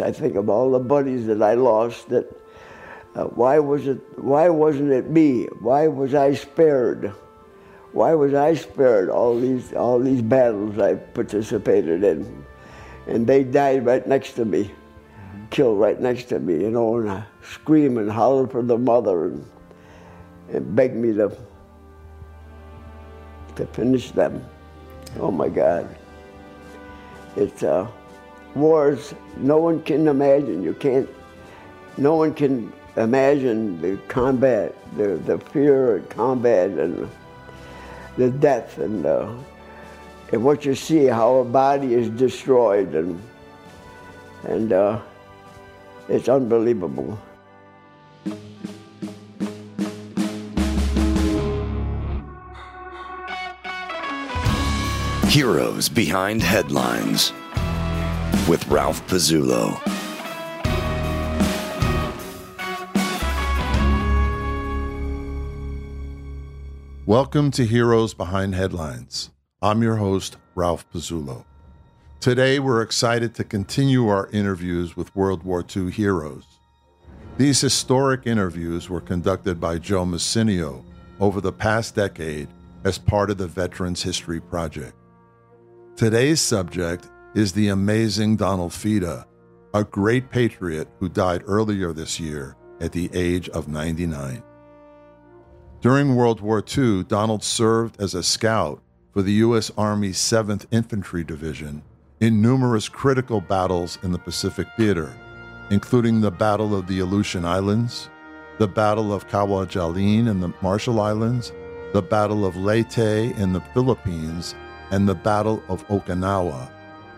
I think of all the buddies that I lost. That uh, why was it? Why wasn't it me? Why was I spared? Why was I spared all these all these battles I participated in? And they died right next to me, killed right next to me, you know, and I scream and holler for the mother and, and beg me to to finish them. Oh my God. It's uh, wars no one can imagine. You can't, no one can imagine the combat, the, the fear of combat and the death and, uh, and what you see, how a body is destroyed and, and uh, it's unbelievable. Heroes Behind Headlines with Ralph Pezzullo. Welcome to Heroes Behind Headlines. I'm your host, Ralph Pezzullo. Today, we're excited to continue our interviews with World War II heroes. These historic interviews were conducted by Joe Massinio over the past decade as part of the Veterans History Project. Today's subject is the amazing Donald Fida, a great patriot who died earlier this year at the age of 99. During World War II, Donald served as a scout for the U.S. Army's 7th Infantry Division in numerous critical battles in the Pacific Theater, including the Battle of the Aleutian Islands, the Battle of Kwajalein in the Marshall Islands, the Battle of Leyte in the Philippines, and the Battle of Okinawa,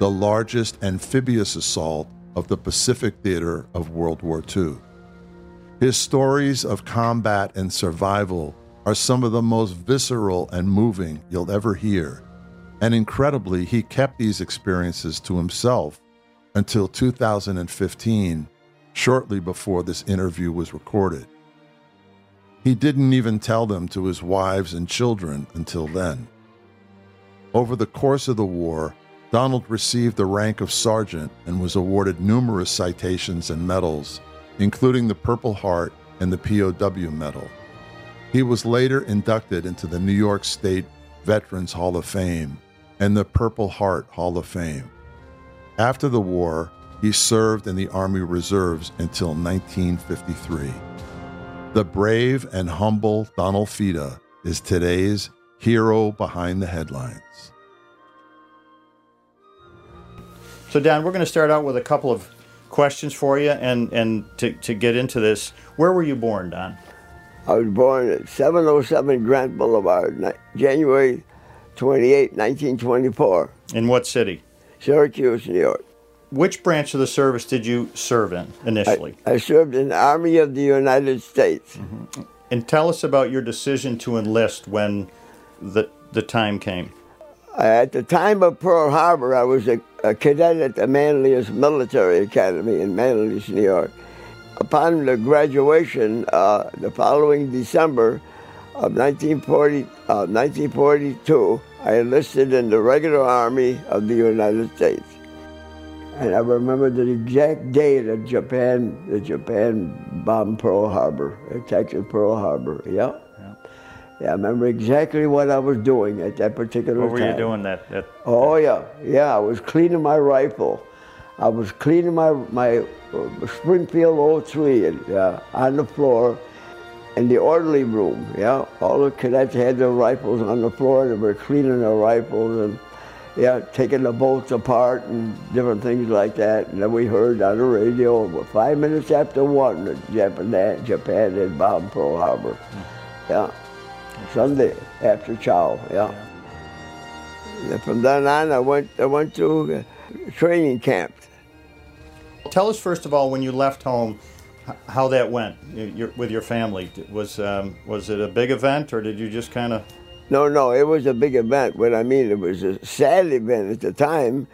the largest amphibious assault of the Pacific theater of World War II. His stories of combat and survival are some of the most visceral and moving you'll ever hear, and incredibly, he kept these experiences to himself until 2015, shortly before this interview was recorded. He didn't even tell them to his wives and children until then. Over the course of the war, Donald received the rank of sergeant and was awarded numerous citations and medals, including the Purple Heart and the POW Medal. He was later inducted into the New York State Veterans Hall of Fame and the Purple Heart Hall of Fame. After the war, he served in the Army Reserves until 1953. The brave and humble Donald Fida is today's hero behind the headlines. So, Dan, we're going to start out with a couple of questions for you and, and to, to get into this. Where were you born, Don? I was born at 707 Grant Boulevard, January 28, 1924. In what city? Syracuse, New York. Which branch of the service did you serve in initially? I, I served in the Army of the United States. Mm-hmm. And tell us about your decision to enlist when the, the time came. At the time of Pearl Harbor, I was a, a cadet at the Manlius Military Academy in Manlius, New York. Upon the graduation, uh, the following December of 1940, uh, 1942, I enlisted in the regular Army of the United States. And I remember the exact day that Japan, the Japan bombed Pearl Harbor, attacked Pearl Harbor. Yeah. Yeah, I remember exactly what I was doing at that particular time. What were time. you doing that, that? Oh yeah, yeah. I was cleaning my rifle. I was cleaning my my uh, Springfield 03 and, uh, on the floor in the orderly room. Yeah, all the cadets had their rifles on the floor. They were cleaning their rifles and yeah, taking the bolts apart and different things like that. And then we heard on the radio, five minutes after one, that Japan, Japan had bombed Pearl Harbor. Yeah. Sunday after chow, yeah. yeah. From then on, I went, I went to training camp. Tell us first of all when you left home, how that went with your family. Was um, was it a big event, or did you just kind of? No, no, it was a big event. What I mean, it was a sad event at the time,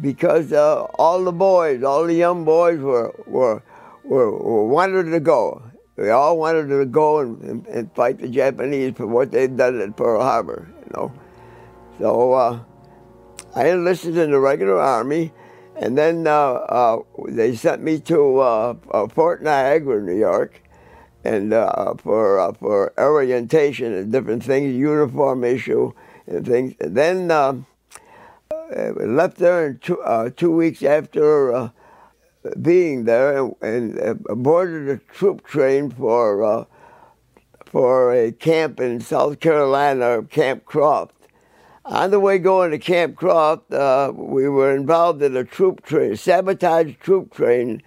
because uh, all the boys, all the young boys were were were, were wanted to go. They all wanted to go and, and, and, fight the Japanese for what they'd done at Pearl Harbor, you know. So uh, I enlisted in the regular army, and then uh, uh, they sent me to uh, uh, Fort Niagara, New York, and uh, for for orientation and different things, uniform issue and things. And then left there two, two weeks after being there, and, and boarded a troop train for uh, for a camp in South Carolina, Camp Croft. On the way going to Camp Croft, uh, we were involved in a troop train, sabotage troop train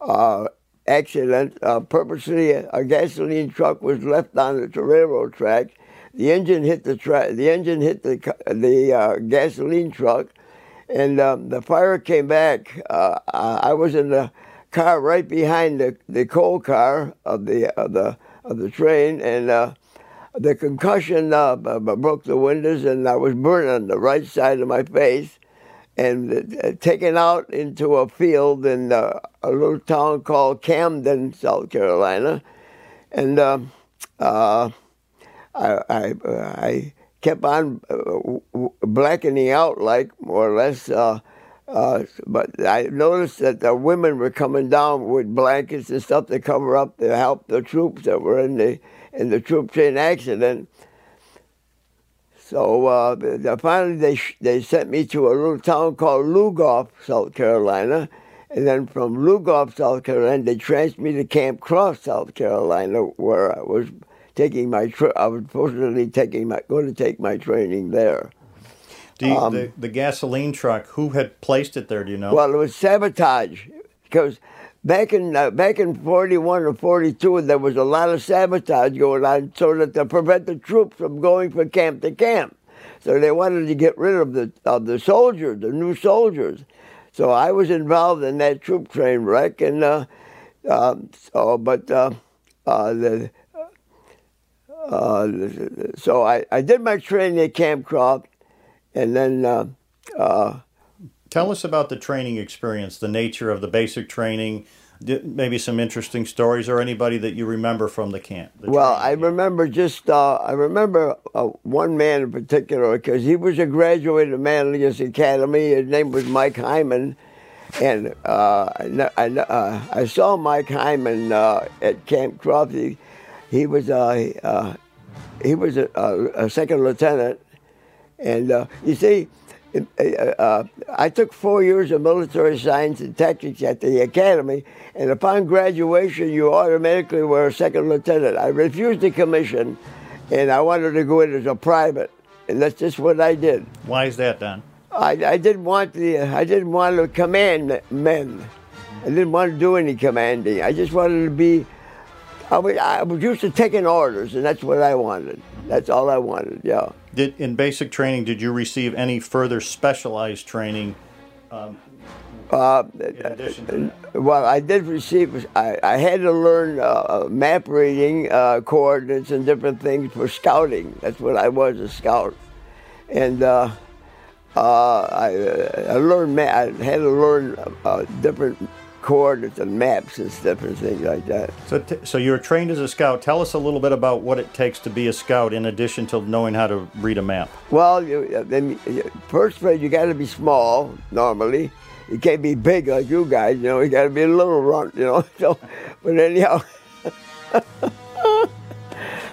uh, accident. Uh, purposely, a gasoline truck was left on the railroad track. The engine hit the tra- the engine hit the the uh, gasoline truck, and um, the fire came back. Uh, I was in the car right behind the, the coal car of the of the of the train, and uh, the concussion uh, broke the windows, and I was burned on the right side of my face, and uh, taken out into a field in uh, a little town called Camden, South Carolina, and. um uh, I, I, I kept on uh, blackening out, like more or less. Uh, uh, but I noticed that the women were coming down with blankets and stuff to cover up to help the troops that were in the in the troop train accident. So uh, finally, they they sent me to a little town called Lugoff, South Carolina, and then from Lugoff, South Carolina, they transferred me to Camp Croft, South Carolina, where I was taking my tra- I was fortunately taking my going to take my training there. You, Um, the, the gasoline truck, who had placed it there? Do you know? Well, it was sabotage because back in uh, back in forty one or forty two, there was a lot of sabotage going on, so that to prevent the troops from going from camp to camp. So they wanted to get rid of the of the soldiers, the new soldiers. So I was involved in that troop train wreck, and uh, um, so but uh, uh, the. Uh, so I, I did my training at Camp Croft, and then uh, uh, Tell us about the training experience, the nature of the basic training, maybe some interesting stories, or anybody that you remember from the camp. the Well, I camp. remember just uh, I remember uh, one man in particular because he was a graduate of Manlius Academy. His name was Mike Hyman, and uh, I, I, uh, I saw Mike Hyman uh, at Camp Croft. He, was uh, uh, he was a, a, a second lieutenant, and uh, you see. uh, I took four years of military science and tactics at the academy, and upon graduation, you automatically were a second lieutenant. I refused the commission, and I wanted to go in as a private, and that's just what I did. Why is that, Don? I, I didn't want the I didn't want to command men. I didn't want to do any commanding. I just wanted to be. I was, I was used to taking orders, and that's what I wanted. That's all I wanted. Yeah. Did in basic training, did you receive any further specialized training Uh, in addition to that? Well, I did receive. I, I had to learn uh, map reading, uh, coordinates, and different things for scouting. That's what I was a scout, and uh, uh, I, uh, I learned. Ma- I had to learn uh, different coordinates and maps and stuff and things like that. So, t- so you were trained as a scout. Tell us a little bit about what it takes to be a scout, in addition to knowing how to read a map. Well, you, uh, then you- first place you got to be small normally. You can't be big like you guys. You know, you got to be a little runt. You know. So, but anyhow,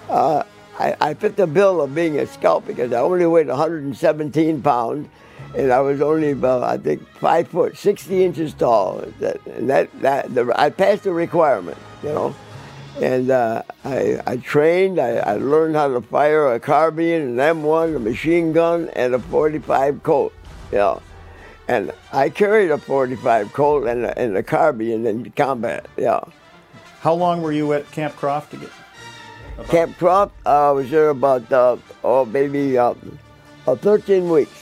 uh, I, I fit the bill of being a scout because I only weighed 117 pounds, and I was only about I think five foot, 60 inches tall. That and that that the, I passed the requirement. You know. And uh, I, I trained, I, I learned how to fire a carbine, an M1, a machine gun, and a 45 Colt. You know. And I carried a 45 Colt and a, and a carbine in combat. Yeah. How long were you at Camp Croft to get? Camp Croft, uh, I was there about, uh, oh, maybe uh, uh, 13 weeks.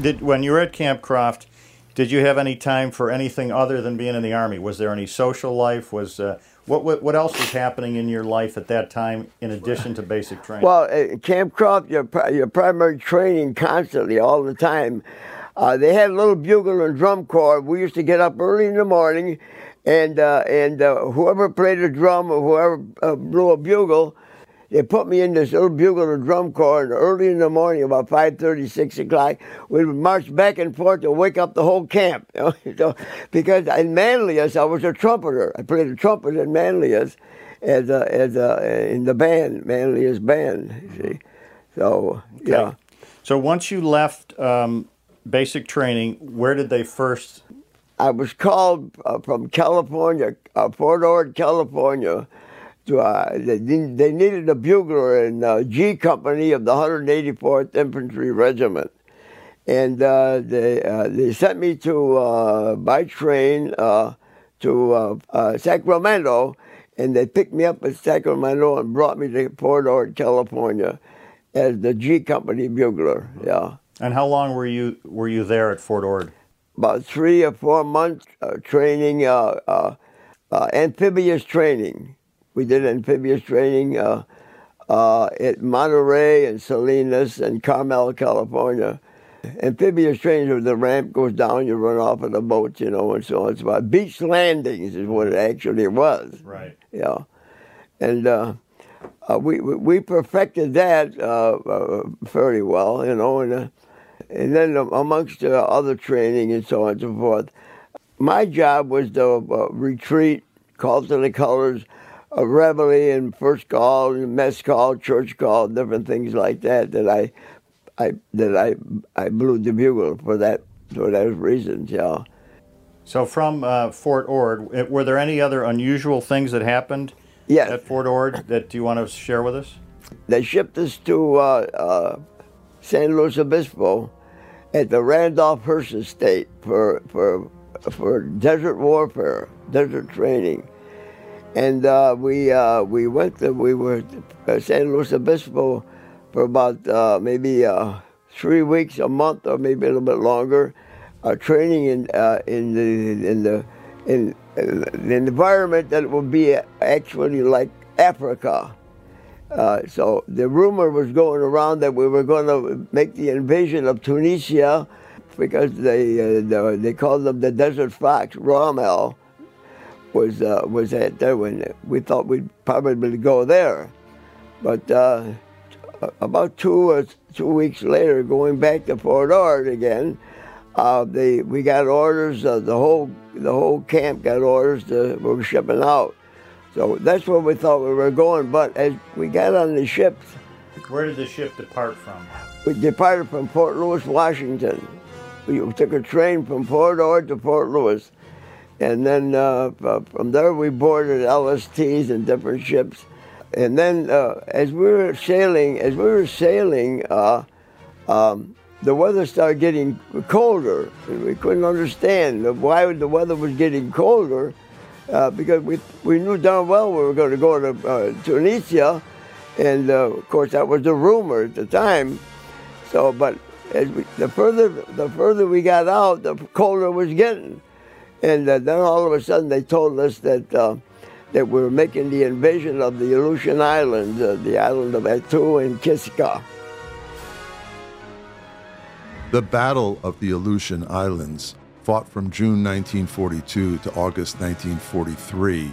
Did when you were at Camp Croft, did you have any time for anything other than being in the army? Was there any social life? Was uh, what, what what else was happening in your life at that time in addition to basic training? Well, at Camp Croft, your, your primary training constantly, all the time. Uh, they had a little bugle and drum corps. We used to get up early in the morning, and uh, and uh, whoever played a drum or whoever uh, blew a bugle, they put me in this little bugler drum corps, and early in the morning, about 5.30, 6 o'clock, we would march back and forth to wake up the whole camp. You know? so, because in Manlius, I was a trumpeter. I played the trumpet in Manlius as a, as a, in the band, Manlius band, you see. So, okay. yeah. So once you left um, basic training, where did they first? I was called uh, from California, uh, Fort Ord, California, to, uh, they, they, needed a bugler in uh, G Company of the 184th Infantry Regiment. And uh, they, uh, they sent me to uh, by train uh, to Sacramento, and they picked me up at Sacramento and brought me to Fort Ord, California, as the G Company bugler. Yeah. And how long were you were you there at Fort Ord? About three or four months training, amphibious training we did amphibious training uh, uh, at Monterey and Salinas and Carmel, California. Amphibious training where the ramp goes down, you run off of the boat, you know, and so on. It's about beach landings is what it actually was. Right. Yeah. And uh, uh, we, we perfected that uh, uh, fairly well, you know, and, uh, and then amongst other training and so on and so forth. My job was to retreat, call to the colors, a reveille and first call mess call, church call, different things like that. That I, I that I I blew the bugle for that for those reasons. Yeah. So from uh, Fort Ord, were there any other unusual things that happened yes. at Fort Ord that you want to share with us? They shipped us to uh, uh, San Luis Obispo at the Randolph Hearst Estate for for for desert warfare, desert training and uh, we uh, we went to, we were at San Luis Obispo for about uh, maybe uh, three weeks, a month, or maybe a little bit longer, uh, training in uh, in the in the in, in the environment that would be actually like Africa. so the rumor was going around that we were going to make the invasion of Tunisia because they they called them the Desert Fox, Rommel was uh, was at there when we thought we'd probably go there, but uh, about two or two weeks later, going back to Fort Ord again, uh, they we got orders. Uh, the whole the whole camp got orders to we were shipping out. So that's where we thought we were going. But as we got on the ship, where did the ship depart from? We departed from Fort Lewis, Washington. We took a train from Fort Ord to Fort Lewis. And then uh, from there, we boarded LSTs and different ships. And then, uh, as we were sailing, as we were sailing, uh, um, the weather started getting colder. We couldn't understand why the weather was getting colder, uh, because we we knew darn well we were going to go to uh, Tunisia, and uh, of course that was the rumor at the time. So, but as we, the further the further we got out, the colder it was getting. And uh, then all of a sudden they told us that uh, that we were making the invasion of the Aleutian Islands, uh, the island of Attu and Kiska. The Battle of the Aleutian Islands, fought from June 1942 to August 1943,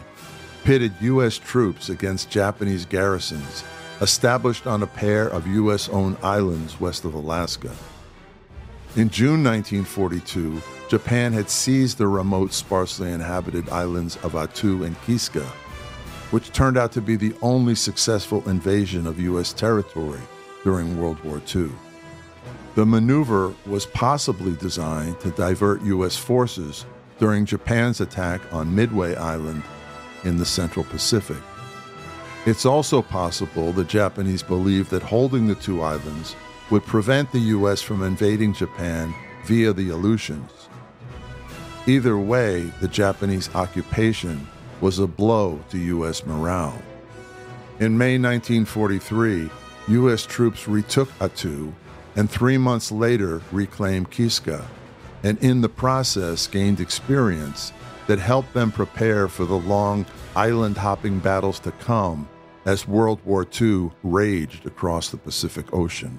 pitted U.S. troops against Japanese garrisons established on a pair of U.S. owned islands west of Alaska. In June 1942, Japan had seized the remote, sparsely inhabited islands of Attu and Kiska, which turned out to be the only successful invasion of U.S. territory during World War II. The maneuver was possibly designed to divert U.S. forces during Japan's attack on Midway Island in the Central Pacific. It's also possible the Japanese believed that holding the two islands would prevent the U.S. from invading Japan via the Aleutians. Either way, the Japanese occupation was a blow to U.S. morale. In May 1943, U.S. troops retook Attu and three months later reclaimed Kiska, and in the process gained experience that helped them prepare for the long island hopping battles to come as World War II raged across the Pacific Ocean.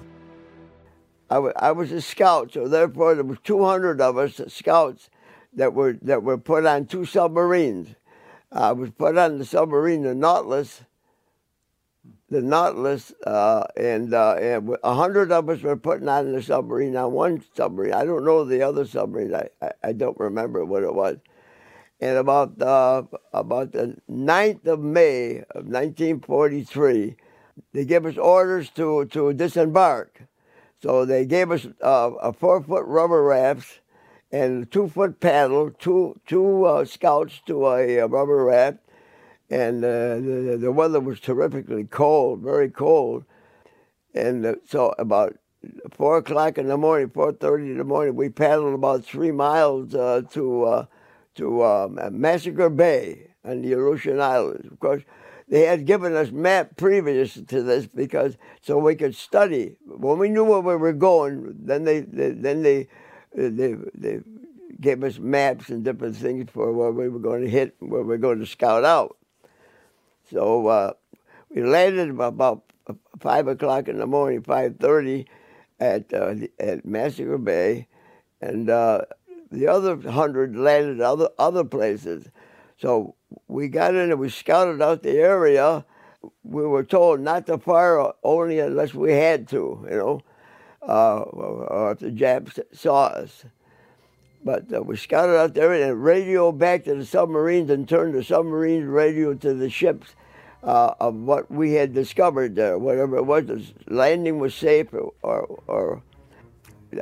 I, w- I was a scout, so therefore there were 200 of us scouts that were that were put on two submarines. I was put on the submarine, the Nautilus. the Nautilus, uh, and, uh, and a hundred of us were put on the submarine on one submarine. I don't know the other submarine. I, I, I don't remember what it was. And about uh, about the 9th of May of 1943, they gave us orders to, to disembark. So they gave us uh, a four foot rubber raft and a two foot paddle, two two uh, scouts to a, a, rubber raft, and uh, the, the weather was terrifically cold, very cold, and uh, so about four o'clock in the morning, four thirty in the morning, we paddled about three miles uh, to uh, to um, Massacre Bay on the Aleutian Islands. Of course, they had given us map previous to this because so we could study. When we knew where we were going, then they, they then they, they they gave us maps and different things for where we were going to hit, where we were going to scout out. So uh, we landed about five o'clock in the morning, five thirty, at uh, at Massacre Bay, and uh, the other hundred landed other other places. So we got in and we scouted out the area. We were told not to fire only unless we had to, you know, uh, or if the Japs saw us. But uh, we scouted out there and radioed back to the submarines and turned the submarines radio to the ships uh, of what we had discovered there, whatever it was. The landing was safe or, or, or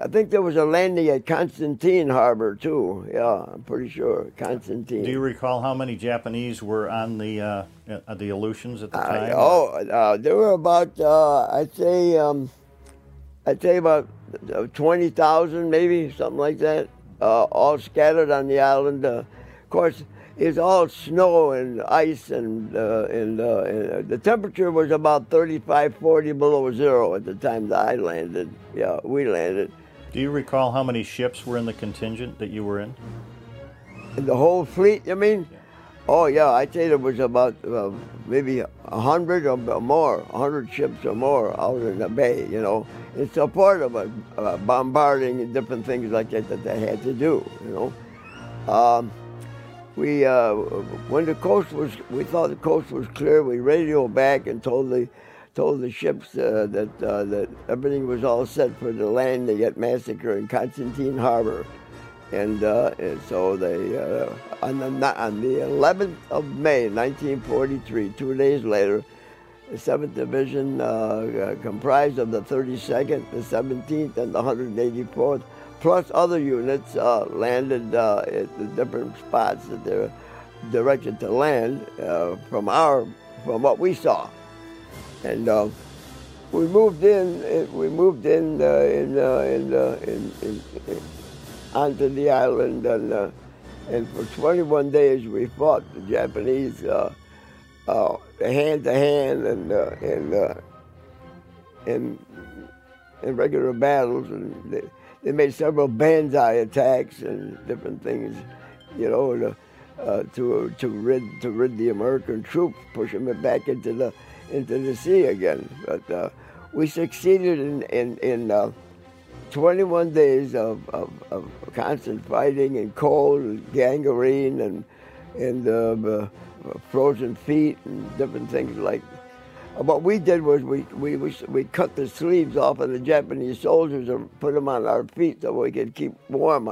I think there was a landing at Constantine Harbor too. Yeah, I'm pretty sure Constantine. Do you recall how many Japanese were on the uh, uh the Aleutians at the time? Uh, oh, uh, there were about uh, I'd say um, I'd say about twenty thousand, maybe something like that, uh, all scattered on the island. of course, it's all snow and ice, and and, and the temperature was about 35, 40 below zero at the time that I landed. Yeah, we landed do you recall how many ships were in the contingent that you were in? In the whole fleet, you mean? Yeah. Oh yeah, I'd say there was about uh, maybe a hundred or more, a hundred ships or more out in the bay. You know, it's a part of a, uh, bombarding and different things like that that they had to do. You know, um, we uh, when the coast was, we thought the coast was clear. We radioed back and told the told the ships uh, that uh, that everything was all set for the landing at Massacre in Constantine Harbor, and, uh, and so they uh, on the on the 11th of May, 1943, two days later, the 7th Division, uh, uh, comprised of the 32nd, the 17th, and the 184th, plus other units, landed at the different spots that they're directed to land from our from what we saw and uh, we moved in. We moved in uh, in, uh, in, uh, in, in, in, onto the island, and uh, and for 21 days we fought the Japanese uh, hand to hand and and in in regular battles, and they, they made several banzai attacks and different things, you know, uh, to to rid to rid the American troops, pushing them back into the into the sea again. But uh, we succeeded in, in, in uh, 21 days of, of, of, constant fighting and cold and gangrene and, and uh, frozen feet and different things like. What we did was we, we, we cut the sleeves off of the Japanese soldiers and put them on our feet so we could keep warm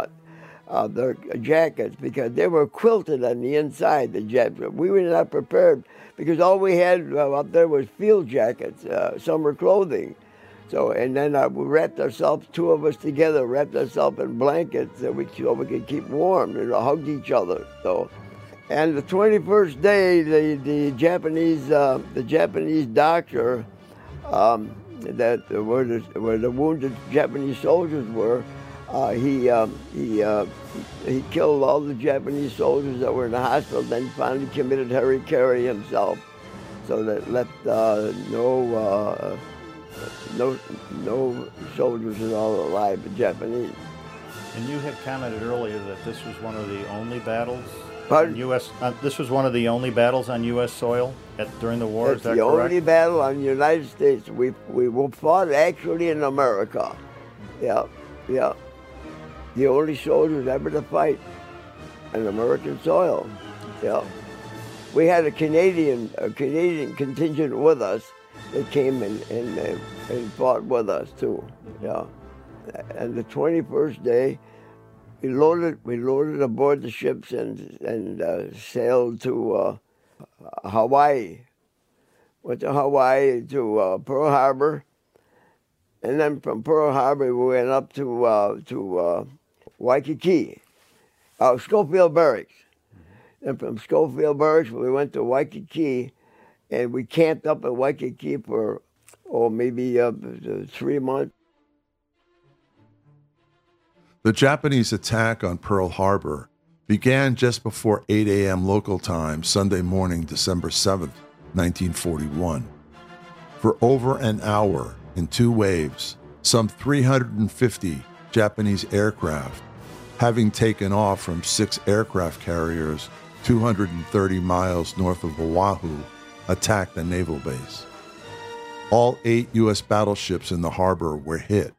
uh, their jackets because they were quilted on the inside, the jackets. We were not prepared because all we had up there was field jackets, uh, summer clothing. So, and then uh, we wrapped ourselves, two of us together, wrapped ourselves in blankets so we, so we could keep warm and hugged each other. So, and the 21st day, the, the Japanese, uh, the Japanese doctor, um, that where the, where the wounded Japanese soldiers were, uh, he um, he uh, he killed all the Japanese soldiers that were in the hospital. Then finally committed harikiri himself, so that left uh, no uh, no no soldiers at all alive, but Japanese. And you had commented earlier that this was one of the only battles. Pardon? U.S. Uh, this was one of the only battles on U.S. soil at, during the war. It's the correct? only battle on the United States. We we fought actually in America. Yeah, yeah the only soldiers ever to fight on American soil. Yeah. We had a Canadian a Canadian contingent with us, they came and, and, uh, and fought with us too. Yeah. And the 21st day, we loaded we loaded aboard the ships and and uh, sailed to uh, Hawaii. Went to Hawaii to uh, Pearl Harbor, and then from Pearl Harbor we went up to uh, to uh, Waikiki, uh, Schofield Barracks. And from Schofield Barracks we went to Waikiki, and we camped up at Waikiki for oh maybe uh, three months. The Japanese attack on Pearl Harbor began just before 8 a.m. local time Sunday morning, December 7, 1941. For over an hour, in two waves, some 350 Japanese aircraft, having taken off from six aircraft carriers 230 miles north of Oahu, attacked the naval base. All eight U.S. battleships in the harbor were hit,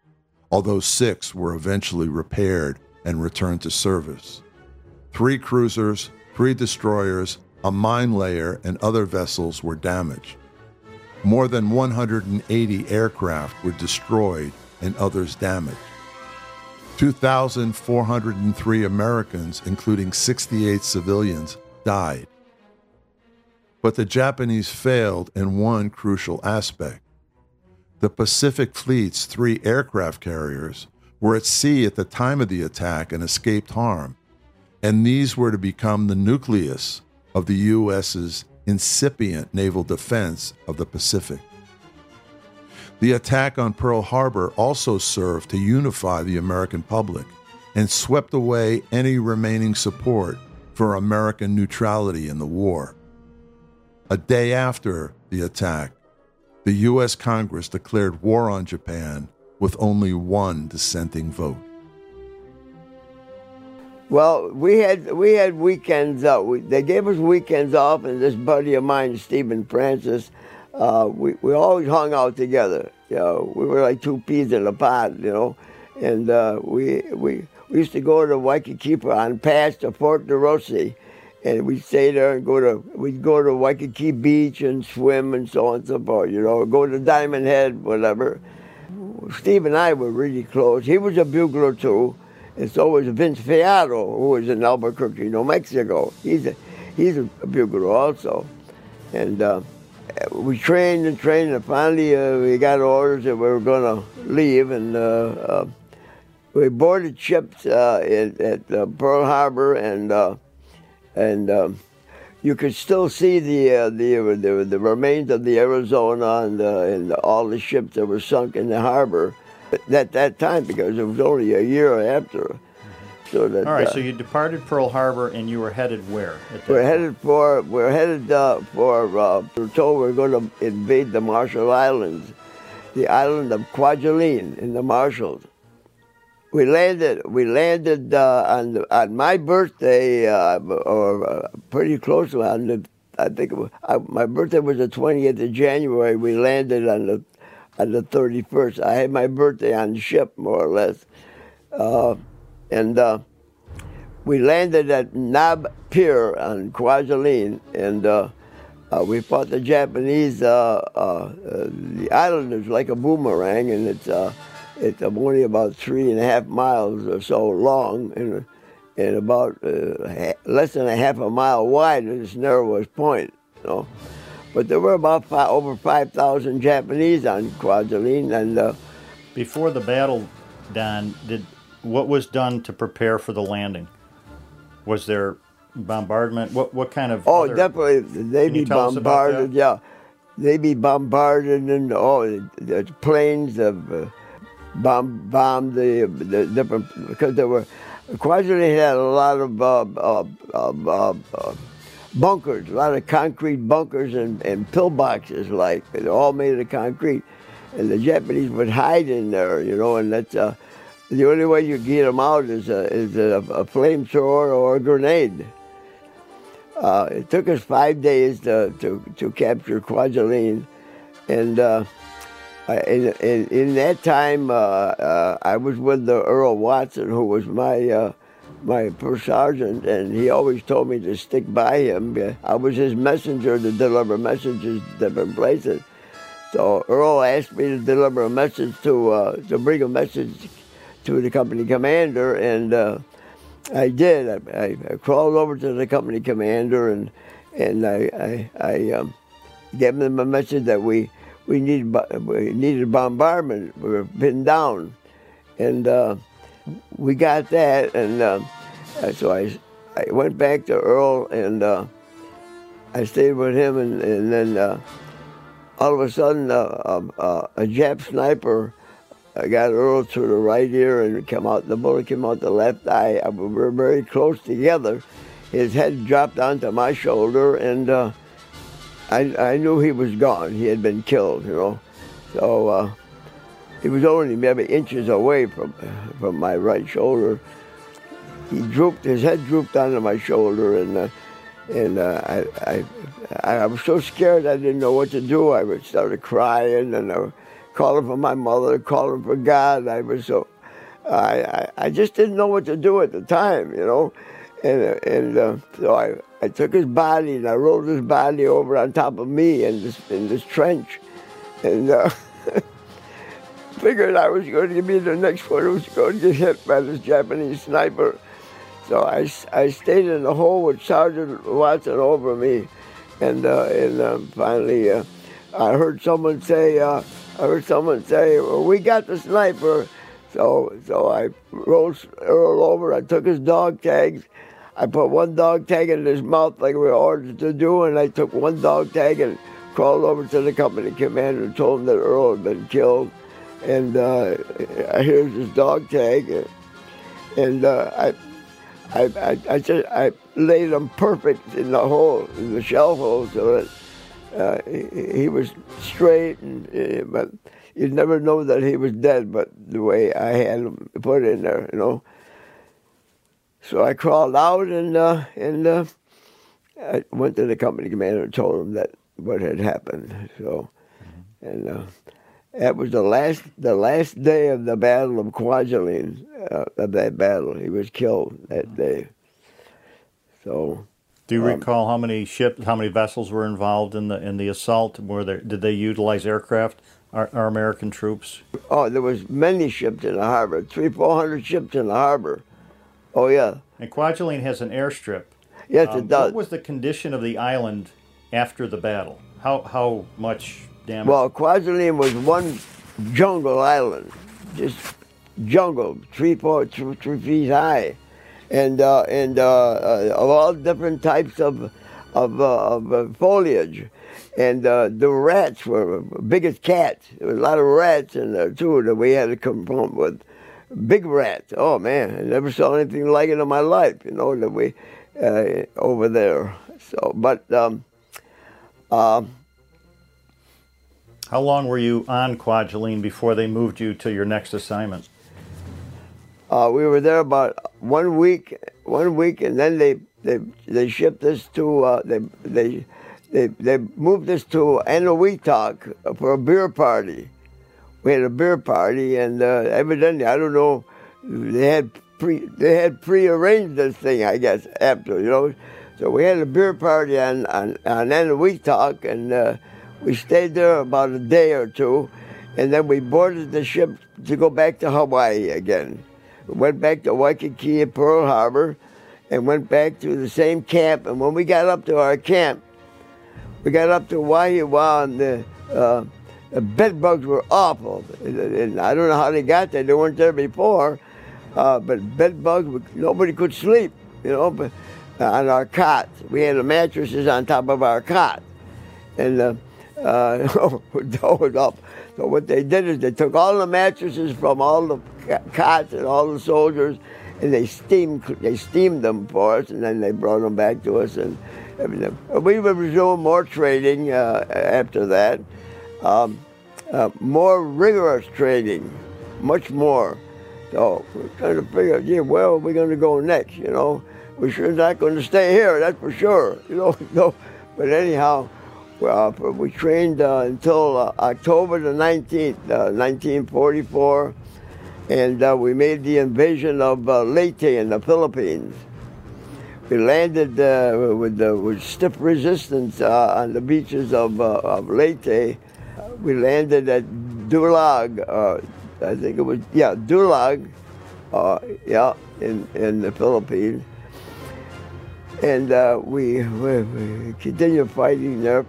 although six were eventually repaired and returned to service. Three cruisers, three destroyers, a mine layer, and other vessels were damaged. More than 180 aircraft were destroyed and others damaged. 2,403 Americans, including 68 civilians, died. But the Japanese failed in one crucial aspect. The Pacific Fleet's three aircraft carriers were at sea at the time of the attack and escaped harm, and these were to become the nucleus of the U.S.'s incipient naval defense of the Pacific. The attack on Pearl Harbor also served to unify the American public and swept away any remaining support for American neutrality in the war. A day after the attack, the U.S. Congress declared war on Japan with only one dissenting vote. Well, we had we had weekends out. We, they gave us weekends off, and this buddy of mine, Stephen Francis, uh, we we always hung out together. You know, we were like two peas in a pod, you know, and uh, we we we used to go to Waikiki on pass to Fort DeRussy, and we'd stay there and go to we'd go to Waikiki Beach and swim and so on and so forth. You know, go to Diamond Head, whatever. Steve and I were really close. He was a bugler too and so was Vince Fiato, who was in Albuquerque, New Mexico. He's a, he's a bugler also. And uh, we trained and trained, and finally uh, we got orders that we were going to leave, and uh, uh, we boarded ships uh, at, at uh, Pearl Harbor, and and um, you could still see the, the, the the remains of the Arizona and, and all the ships that were sunk in the harbor at that time because it was only a year after. So that, All right, uh, so you departed Pearl Harbor and you were headed where? we're point? headed for we're headed uh, for uh, we're told we're going to invade the Marshall Islands, the island of Kwajalein in the Marshalls. We landed we landed uh, on on my birthday uh, or uh, pretty close to on the I think was, my birthday was the 20th of January. We landed on the on the 31st. I had my birthday on ship, more or less. Uh, and uh, we landed at Nab Pier on Kwajalein, and uh, uh we fought the Japanese. Uh, uh, the island is like a boomerang, and it's it's only about three and a half miles or so long, and, and about less than a half a mile wide at its narrowest point. You know? But there were about five, over 5,000 Japanese on Kwajalein. And uh, before the battle, Don, did what was done to prepare for the landing? Was there bombardment? What what kind of? Oh, other, definitely they be bombarded. Yeah, they be bombarded and all oh, the planes have uh, bomb, bombed the, the different because there were Kwajalein had a lot of uh, uh, uh, uh bunkers, a lot of concrete bunkers and, and pillboxes, like they're all made of concrete. And the Japanese would hide in there, you know, and that's uh, the only way you get them out is a, is a, a flamethrower or a grenade. Uh, it took us five days to, to, to capture Kwajalein, and uh, in, in, in, that time, uh, uh, I was with the Earl Watson, who was my uh, my first sergeant, and he always told me to stick by him. I was his messenger to deliver messages to different places. So Earl asked me to deliver a message to uh, to bring a message to the company commander, and uh, I did. I, I, crawled over to the company commander and and I I, I um, gave him a message that we we needed we needed bombardment. We were pinned down, and uh, we got that. And uh, so I I went back to Earl and uh, I stayed with him, and, and then uh, all of a sudden uh, um, uh, a Jap sniper I got Earl to the right ear and come out. The bullet came out the left eye. We were very close together. His head dropped onto my shoulder, and uh, I, I knew he was gone. He had been killed, you know. So uh, he was only maybe inches away from from my right shoulder. He drooped. His head drooped onto my shoulder, and uh, and uh, I, I I was so scared I didn't know what to do. I started crying, and I calling for my mother, calling for God. I was so, I, I, I just didn't know what to do at the time, you know. And, and uh, so I, I took his body and I rolled his body over on top of me in this, in this trench. And uh, figured I was going to be the next one who was going to get hit by this Japanese sniper. So I, I stayed in the hole with Sergeant Watson over me. And, uh, and um, finally, uh, I heard someone say, uh, I heard someone say, well, we got the sniper. So, so I rolled Earl over. I took his dog tags. I put one dog tag in his mouth like we were ordered to do, and I took one dog tag and crawled over to the company commander and told him that Earl had been killed. And uh, here's his dog tag. And uh, I, I, I, I, just, I laid him perfect in the hole, in the shell hole, so that uh, he, he, was straight, and uh, but you'd never know that he was dead. But the way I had him put in there, you know. So I crawled out and uh, and uh, I went to the company commander and told him that what had happened. So, and uh, that was the last the last day of the battle of Kwajalein. Uh, of that battle, he was killed that day. So do you um, recall how many ships, how many vessels were involved in the in the assault? Were there did they utilize aircraft? Our, our American troops? Oh, there was many ships in the harbor. Three, four hundred ships in the harbor. Oh yeah. And Kwajalein has an airstrip. Yes, um, it does. What was the condition of the island after the battle? How how much damage? Well, Kwajalein was one jungle island, just jungle, three, four, three, three feet high and uh, and uh, uh, of all different types of of, uh, of uh, foliage. And the rats were big as cats. There was a lot of rats in there too that we had to confront with. Big rats. Oh man, I never saw anything like it in my life. You know that we over there. So, but. Um, how long were you on Kwajalein before they moved you to your next assignment? Uh, we were there about one week, one week, and then they they they shipped us to uh, they they they they moved us to Eniwetok for a beer party. We had a beer party, and uh, evidently, I don't know, they had pre they had prearranged this thing, I guess, after you know. So we had a beer party on on, on Eniwetok, and uh, we stayed there about a day or two, and then we boarded the ship to go back to Hawaii again went back to Waikiki at Pearl Harbor and went back to the same camp. And when we got up to our camp, we got up to Wahiawa and the, uh, the bed bugs were awful. And I don't know how they got there. They weren't there before. Uh, but bed bugs, nobody could sleep, you know, but, uh, on our cots. We had the mattresses on top of our cot. And uh, uh, it up. so what they did is they took all the mattresses from all the cots and all the soldiers, and they steamed they steamed them for us, and then they brought them back to us, and everything. We were resuming more training uh, after that, um, uh, more rigorous training, much more. So we're trying to figure, yeah, where are we going to go next? You know, we're sure not going to stay here. That's for sure. You know, no. But anyhow. Uh, we trained uh, until uh, October the 19th, 1944, uh, and uh, we made the invasion of uh, Leyte in the Philippines. We landed with, with stiff resistance on the beaches of, of Leyte we landed at Dulag. Uh, I think it was yeah Dulag. Uh, yeah, in in the Philippines, and uh, we, we we continued fighting there.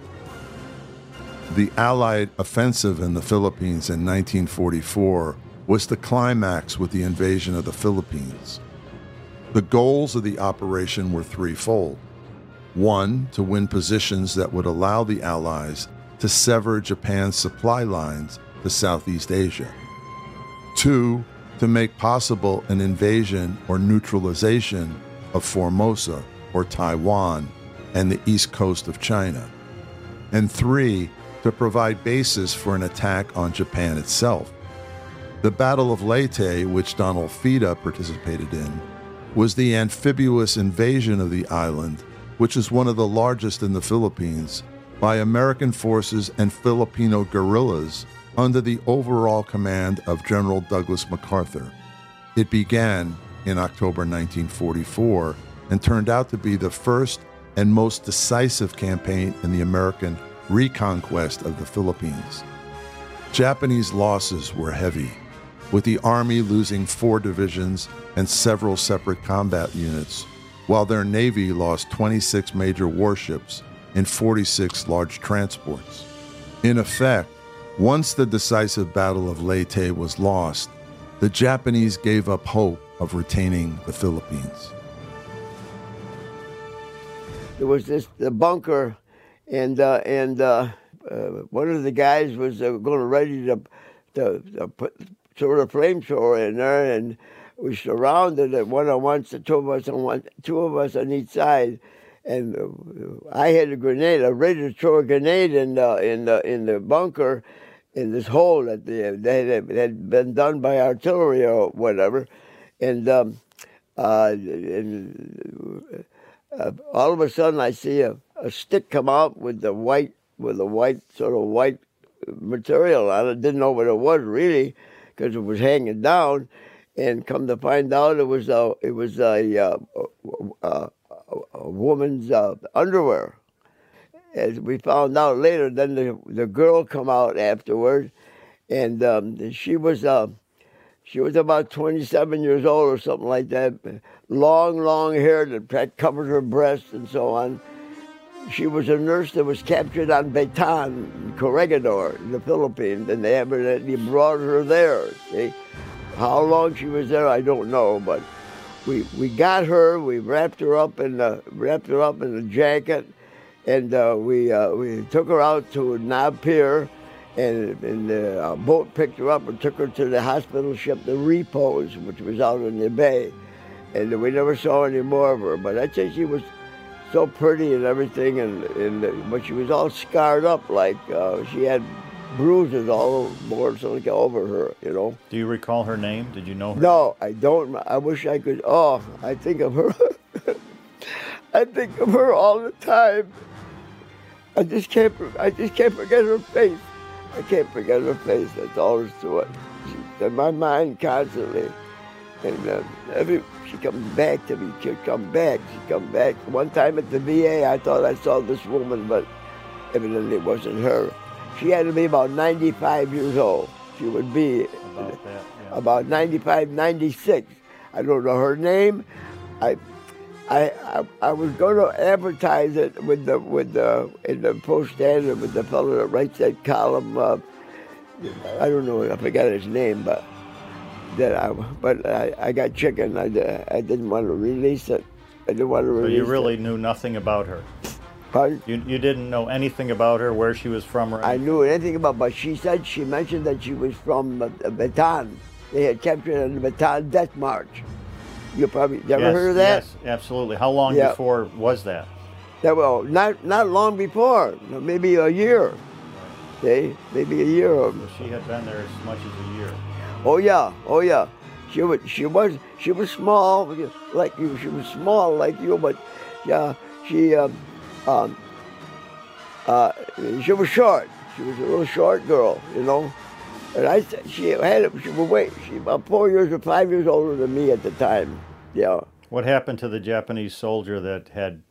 The Allied offensive in the Philippines in 1944 was the climax with the invasion of the Philippines. The goals of the operation were threefold. One, to win positions that would allow the Allies to sever Japan's supply lines to Southeast Asia. Two, to make possible an invasion or neutralization of Formosa or Taiwan and the east coast of China. And three, to provide basis for an attack on Japan itself. The Battle of Leyte, which Donald Fida participated in, was the amphibious invasion of the island, which is one of the largest in the Philippines, by American forces and Filipino guerrillas under the overall command of General Douglas MacArthur. It began in October 1944 and turned out to be the first and most decisive campaign in the American reconquest of the Philippines. Japanese losses were heavy, with the Army losing four divisions and several separate combat units, while their Navy lost 26 major warships and 46 large transports. In effect, once the decisive Battle of Leyte was lost, the Japanese gave up hope of retaining the Philippines. There was this the bunker, and uh, and uh, uh, one of the guys was uh, going to ready to, to, to put throw the flamethrower in there, and we surrounded it one on one, the two of us on one, two of us on each side, and uh, I had a grenade. I ready to throw a grenade in the in the in the bunker, in this hole that they, they had, had been done by artillery or whatever, and um, uh, and uh, all of a sudden I see a, a stick come out with the white with a white sort of white material on it. Didn't know what it was really because it was hanging down, and come to find out it was a it was a uh, a, a woman's uh, underwear. As we found out later, then the the girl come out afterward, and um, she was uh, she was about 27 years old or something like that. Long, long hair that covered her breasts and so on. She was a nurse that was captured on Bataan, Corregidor, in the Philippines, and they evidently brought her there. See? How long she was there, I don't know, but we we got her. We wrapped her up in the wrapped her up in a jacket, and uh, we uh, we took her out to Nab Pier, and, and the uh, boat picked her up and took her to the hospital ship, the Repose, which was out in the bay, and we never saw any more of her. But I'd say she was so pretty and everything, and, and but she was all scarred up, like uh, she had bruises all over, so like over her, you know. Do you recall her name? Did you know her? No, I don't. I wish I could. Oh, I think of her. I think of her all the time. I just can't. I just can't forget her face. I can't forget her face. That's all there's to it. She's in my mind constantly, and uh, every she comes back to me. She'll come back. She come back. One time at the VA, I thought I saw this woman, but evidently it wasn't her. She had to be about 95 years old. She would be About that, yeah. about 95, 96. I don't know her name. I, I, I, I was going to advertise it with the with the in the Post Standard with the fellow that writes that column. Uh, I don't know. I forgot his name, but that I but I, I got chicken. I, I didn't want to release it. I didn't want to release. So you really it. knew nothing about her. Pardon? You, you didn't know anything about her, where she was from, or I knew anything about, but she said she mentioned that she was from uh, Bataan. They had captured her in the Bataan Death March. You probably you ever yes, heard of that? Yes, absolutely. How long Yeah. before was that? That well, not not long before, maybe a year. See, maybe a year. So she had been there as much as a year. Oh yeah, oh yeah. She was she was she was small like you. She was small like you, but yeah, she um, um uh she was short. She was a little short girl, you know. And I she had she was wait she about four years or five years older than me at the time. Yeah. What happened to the Japanese soldier that had?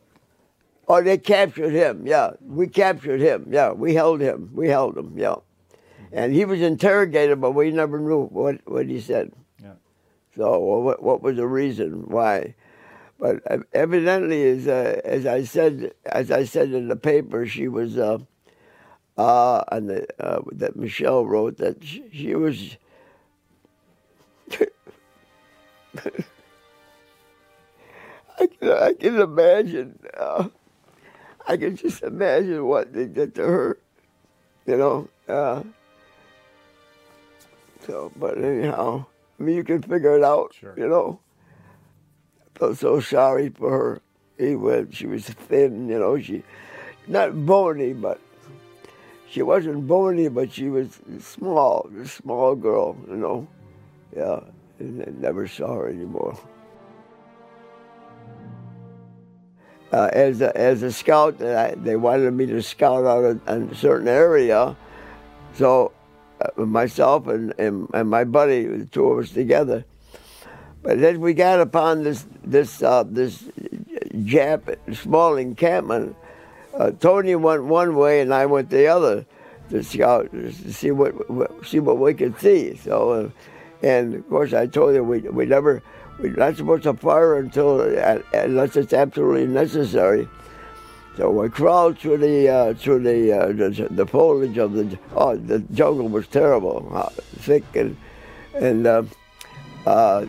Oh, they captured him. Yeah, we captured him. Yeah, we held him. We held him. Yeah, and he was interrogated, but we never knew what what he said. Yeah. So what what was the reason why? But evidently, as uh, as I said as I said in the paper, she was uh, uh, and the, uh, that Michelle wrote that she, she was. I can, I can imagine. Uh, I can just imagine what they did to her. You know. Uh, so, but anyhow, I mean, you can figure it out. Sure. You know. I felt so sorry for her. He was, she was thin. You know, she not bony, but she wasn't bony, but she was small, a small girl. You know. Yeah, and I never saw her anymore. uh, as a, as a scout, I, they wanted me to scout out a, a certain area. So myself and, and, and my buddy, the two of us together. But then we got upon this this uh, this Jap small encampment. Uh, Tony went one way and I went the other to scout to see what, what see what we could see. So, uh, and of course, I told him we we never we're not supposed to fire until uh, unless it's absolutely necessary. So we crawled through the uh, through the, uh, the the foliage of the oh the jungle was terrible, uh, thick and and uh, uh,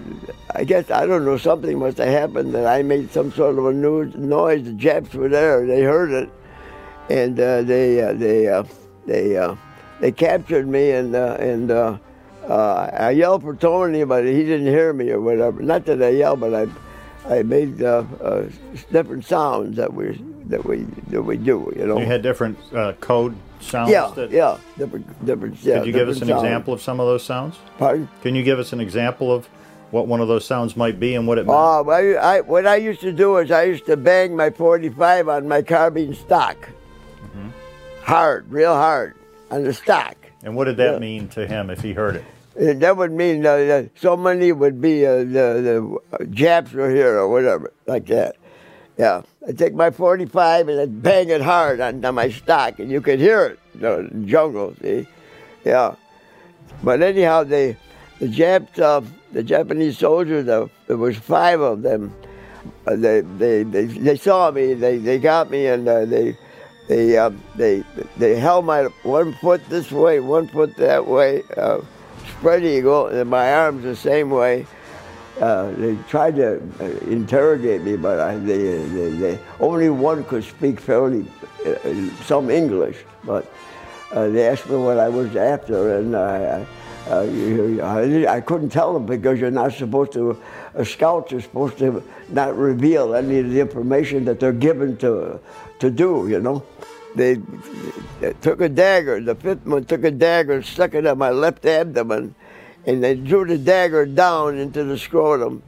I guess I don't know something must have happened that I made some sort of a noise. The Japs were there, they heard it, and uh, they uh, they they they captured me and and. I yelled for Tony, but he didn't hear me or whatever. Not that I yelled, but I, I made uh, uh, different sounds that we that we that we do. You know. You had different uh, code sounds. yeah, that, yeah, different, different. Yeah, Could you give us an sounds. example of some of those sounds? Pardon? Can you give us an example of what one of those sounds might be and what it meant? Oh, I, I, what I used to do is I used to bang my 45 on my carbine stock, Mm-hmm. hard, real hard, on the stock. and what did that yeah. mean to him if he heard it? That would mean uh, that so many would be uh, the, the Japs were here or whatever, like that. Yeah, I take my 45 and I bang it hard on, on my stock, and you could hear it, in the jungle, see? Yeah. But anyhow, they, the Japs, uh, the Japanese soldiers, uh, there was five of them. Uh, they, they, they, they saw me, they, they got me, and uh, they, they, uh, they, they held my one foot this way, one foot that way, uh, spread eagle, and my arms the same way. Uh, they tried to uh, interrogate me, but I, they, they, they, only one could speak fairly uh, some English. But uh, they asked me what I was after, and I, uh, you, I, I couldn't tell them because you're not supposed to. Uh, scouts are supposed to not reveal any of the information that they're given to to do. You know, they, took a dagger. The fifth one took a dagger and stuck it in my left abdomen and they drew the dagger down into the scrotum,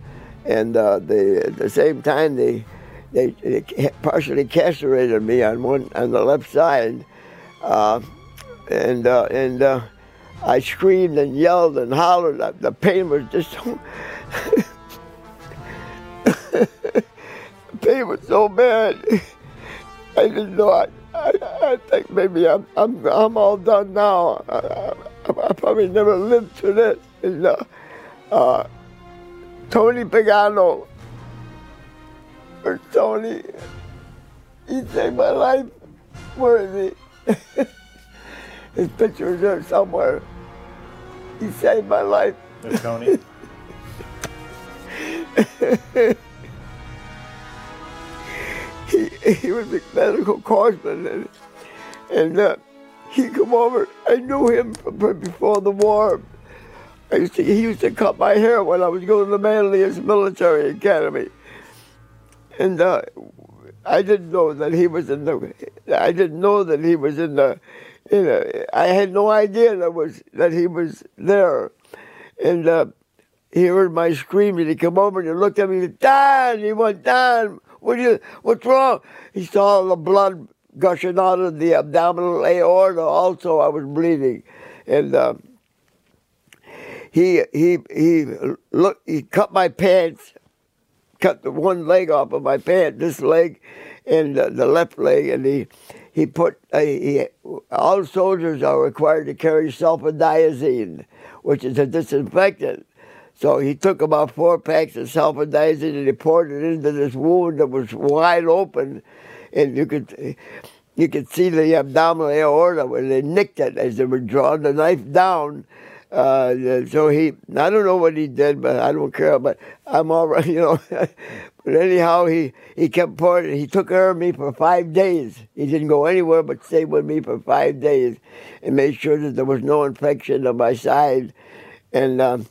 and uh, they at the same time they, they they partially castrated me on one on the left side, uh, and uh, and uh, I screamed and yelled and hollered. Uh, The pain was just so. pain was so bad. I didn't know. I, I, think maybe I'm I'm I'm all done now. I, I, I probably never lived to this. And, uh, uh, Tony Pagano, or Tony, he saved my life. Where is he? His picture is there somewhere. He saved my life. Tony? he, he was a medical corpsman and, and uh, he come over. I knew him from before the war. I used to, he used to cut my hair when I was going to the Manlius Military Academy. And uh, I didn't know that he was in the, I didn't know that he was in the, in a, I had no idea that was, that he was there. And uh, he heard my screaming. he come over and he looked at me, he said, Don, he went, Don, what you, what's wrong? He saw the blood gushing out of the abdominal aorta also, I was bleeding. And uh, he, he, he, look, he cut my pants, cut the one leg off of my pants, this leg, and uh, the left leg, and he he put uh, he, all soldiers are required to carry sulfadiazine, which is a disinfectant. So he took about four packs of sulfadiazine and he poured it into this wound that was wide open, and you could you could see the abdominal aorta when they nicked it as they were drawing the knife down. Uh, so he, I don't know what he did, but I don't care. But I'm all right, you know. but anyhow, he he kept pouring. it. He took care of me for five days. He didn't go anywhere but stayed with me for five days, and made sure that there was no infection on my side. And um,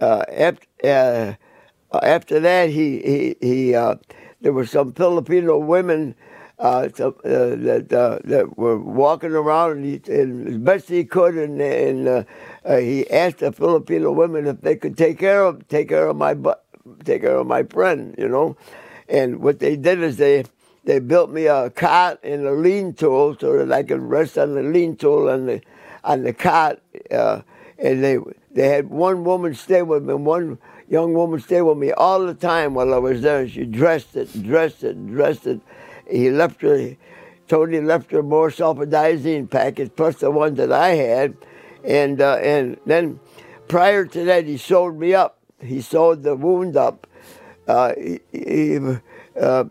uh, after uh, after that, he he he. Uh, there were some Filipino women uh, uh, that uh, that were walking around and, he, and, as best he could, and, and uh, uh, he asked the Filipino women if they could take care of take care of my take care of my friend, you know. And what they did is they they built me a cot and a lean tool so that I could rest on the lean tool on the on the cot. Uh, and they they had one woman stay with me, one young woman stay with me all the time while I was there. She dressed it, dressed it, dressed it he left her, Tony left her more sulfadiazine packets plus the ones that I had, and uh, and then prior to that he sewed me up. He sewed the wound up. Uh, he, he uh,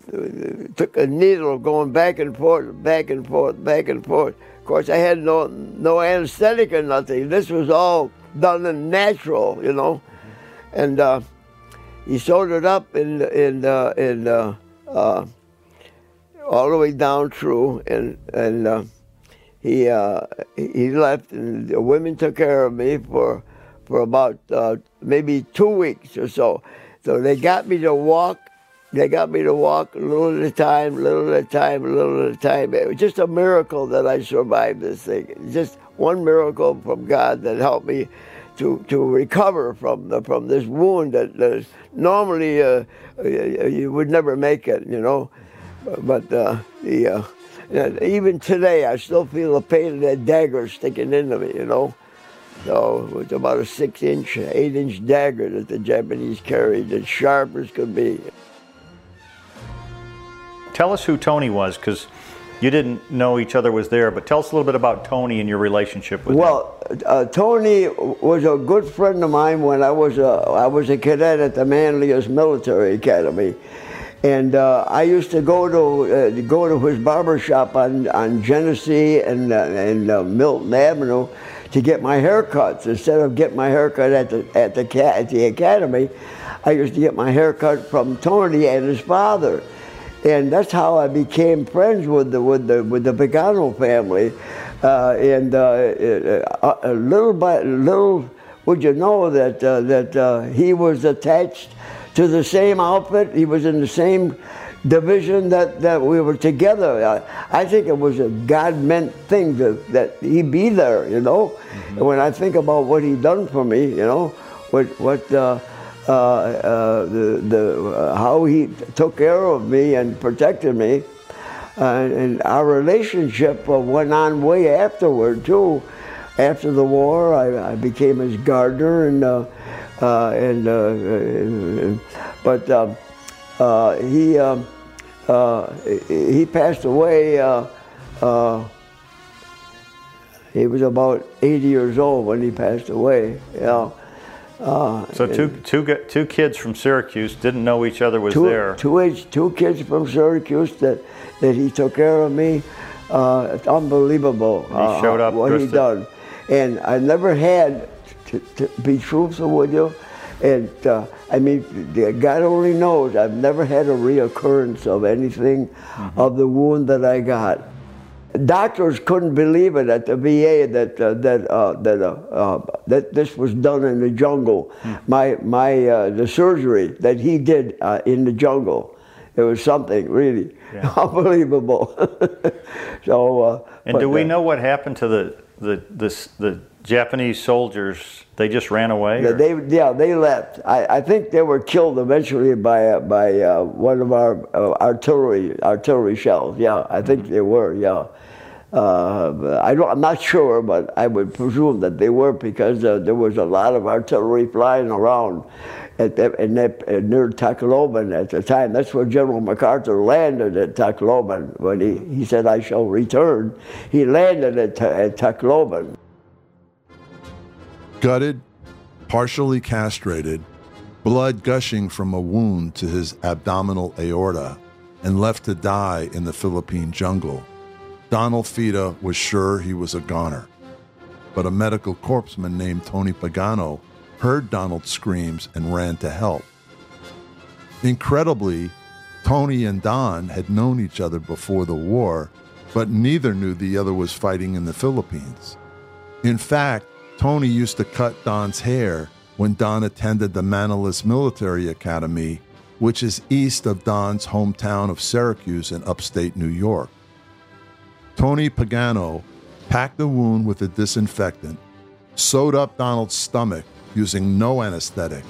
took a needle going back and forth, back and forth, back and forth. Of course, I had no no anesthetic or nothing. This was all done in natural, you know, and uh, he sewed it up in in uh, in uh, uh, all the way down through, and and uh, he uh, he left, and the women took care of me for for about maybe two weeks or so. So they got me to walk. They got me to walk a little at a time, a little at a time, a little at a time. It was just a miracle that I survived this thing. Just one miracle from God that helped me to to recover from the from this wound that, that normally uh, you would never make it. You know but uh, the, uh, even today, I still feel the pain of that dagger sticking into me, you know. So it was about a six inch, eight inch dagger that the Japanese carried, as sharp as could be. Tell us who Tony was, because you didn't know each other was there, but tell us a little bit about Tony and your relationship with well, him. Well, uh, Tony was a good friend of mine when I was a, I was a cadet at the Manlius Military Academy. And uh, I used to go to uh, go to his barber shop on, on Genesee and, uh, and uh, Milton Avenue to get my haircuts. Instead of getting my haircut at the, at, the, at the academy, I used to get my haircut from Tony and his father. And that's how I became friends with the, with the, with the Pagano family. Uh, and uh, little by little, would you know that, that he was attached to the same outfit. He was in the same division that, that we were together. I, I think it was a God meant thing to, that he be there, you know. Mm-hmm. And when I think about what he done for me, you know, what what uh, uh, uh, the the uh, how he took care of me and protected me, and our relationship went on way afterward too. After the war, I, I became his gardener and uh, uh, and, uh, but uh, he um, he passed away. he was about 80 years old when he passed away. Yeah. Uh, so two, two, two kids from Syracuse didn't know each other was two, there. Two, two kids from Syracuse that, that he took care of me. Uh, it's unbelievable. He showed up. what he done, and I never had to, to be truthful with you. And uh, I mean, God only knows. I've never had a reoccurrence of anything mm-hmm. of the wound that I got. Doctors couldn't believe it at the VA that uh, that uh, that uh, uh, that this was done in the jungle. Mm. My my uh, the surgery that he did in the jungle. It was something really yeah. unbelievable. so. and but, do we know what happened to the the the, the Japanese soldiers, they just ran away? Yeah, they, yeah, they left. I, I think they were killed eventually by uh, by uh, one of our uh, artillery artillery shells. Yeah, I think mm-hmm. they were. Yeah, Uh, I I'm not sure, but I would presume that they were because uh, there was a lot of artillery flying around at uh, near Tacloban at the time. That's where General MacArthur landed at Tacloban when he, he said, I shall return. He landed at, at Tacloban. Gutted, partially castrated, blood gushing from a wound to his abdominal aorta, and left to die in the Philippine jungle. Donald Fida was sure he was a goner. But a medical corpsman named Tony Pagano heard Donald's screams and ran to help. Incredibly, Tony and Don had known each other before the war, but neither knew the other was fighting in the Philippines. In fact, Tony used to cut Don's hair when Don attended the Manlius Military Academy, which is east of Don's hometown of Syracuse in upstate New York. Tony Pagano packed the wound with a disinfectant, sewed up Donald's stomach using no anesthetic,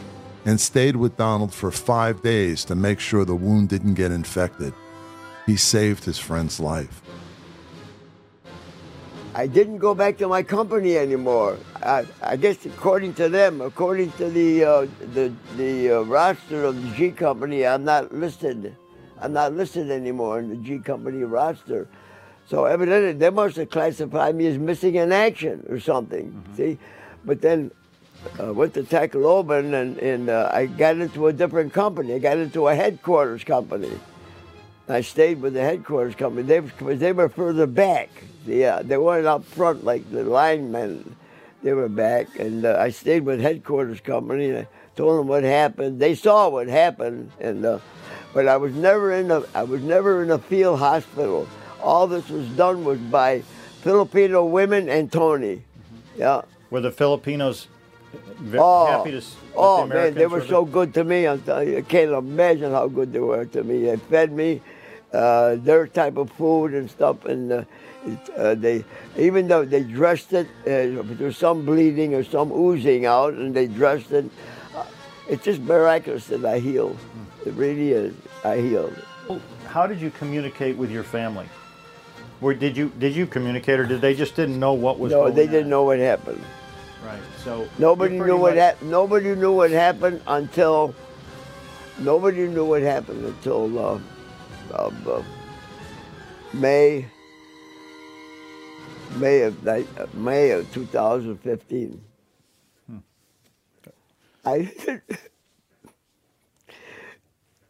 and stayed with Donald for five days to make sure the wound didn't get infected. He saved his friend's life. I didn't go back to my company anymore. I, I guess according to them, according to the uh, the the uh, roster of the G Company, I'm not listed. I'm not listed anymore in the G Company roster. So evidently, they must have classified me as missing in action or something. Mm-hmm. See, but then uh, went to Tacloban and, and uh, I got into a different company. I got into a headquarters company. I stayed with the headquarters company. They, they were further back. Yeah, they weren't up front like the linemen. They were back, and uh, I stayed with headquarters company. And I told them what happened. They saw what happened, and uh, but I was never in a I was never in a field hospital. All this was done was by Filipino women and Tony. Mm-hmm. Yeah. Were the Filipinos oh, happy to? Oh the man, they were so good to me. I can't imagine how good they were to me. They fed me uh, their type of food and stuff, and. Uh, uh, they even though they dressed it, uh, there was some bleeding or some oozing out, and they dressed it. Uh, it's just miraculous that I healed. It really is. I healed. How did you communicate with your family? Or did you did you communicate, or did they just didn't know what was? Going on? No, they on? didn't know what happened. Right. So nobody knew what much... nobody knew what happened until nobody knew what happened until uh, uh, May May of May of 2015. Hmm. I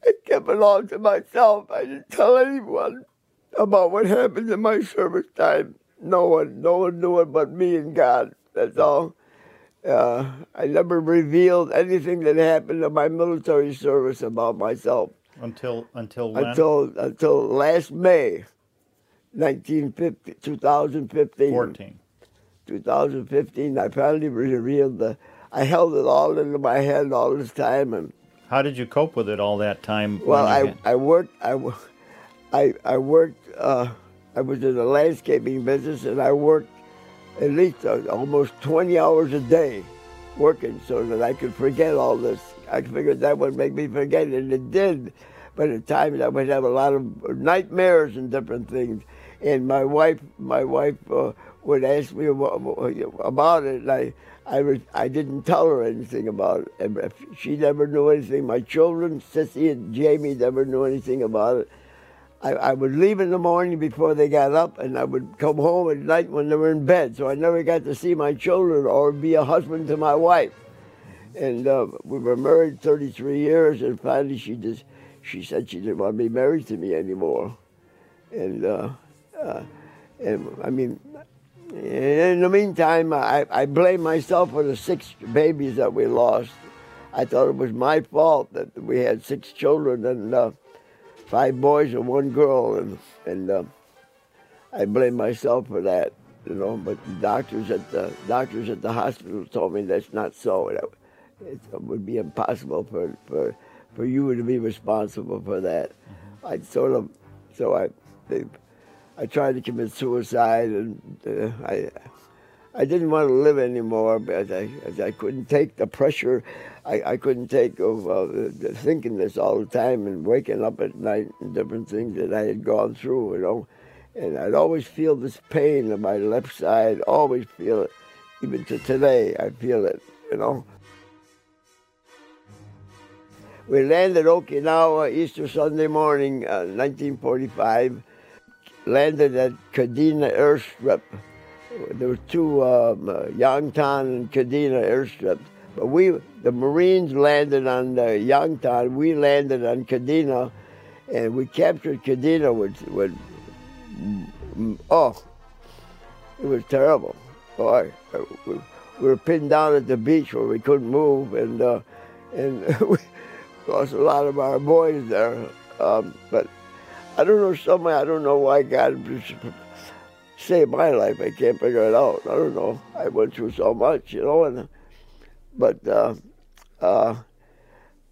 I kept it all to myself. I didn't tell anyone about what happened in my service time. No one, no one knew it but me and God. That's all. Uh, I never revealed anything that happened in my military service about myself. Until until when? Until until last May. 1950, 2015. 14. 2015, I finally revealed the. I held it all into my head all this time, and. How did you cope with it all that time? Well, I, I worked. I, I, I worked. Uh, I was in the landscaping business, and I worked at least uh, almost 20 hours a day, working so that I could forget all this. I figured that would make me forget, and it did. But at times I would have a lot of nightmares and different things and my wife, my wife uh, would ask me about it, and I, I, was, I didn't tell her anything about it. She never knew anything. My children, Sissy and Jamie, never knew anything about it. I, I would leave in the morning before they got up, and I would come home at night when they were in bed. So I never got to see my children or be a husband to my wife. And uh, we were married 33 years, and finally she just she said she didn't want to be married to me anymore. And uh, uh, and, I mean, in the meantime, I, I blame myself for the six babies that we lost. I thought it was my fault that we had six children and uh, five boys and one girl, and and uh, I blame myself for that. You know, but the doctors at the doctors at the hospital told me that's not so. It, it would be impossible for for for you to be responsible for that. Mm-hmm. I sort of so I they I tried to commit suicide, and uh, I I didn't want to live anymore because I, I couldn't take the pressure. I, I couldn't take of uh, thinking this all the time and waking up at night and different things that I had gone through, you know. and I'd always feel this pain in my left side. Always feel it, even to today. I feel it. You know. We landed Okinawa Easter Sunday morning, uh, 1945. Landed at Kadena Airstrip. There were two, um, uh, Yontan and Kadena airstrips. But we, the Marines landed on the Yontan. We landed on Kadena, and we captured Kadena with, with oh, it was terrible. Boy, we, we were pinned down at the beach where we couldn't move, and uh, and we lost a lot of our boys there. Um, but I don't know, somewhere, I don't know why God saved my life. I can't figure it out. I don't know. I went through so much, you know, and but uh, uh,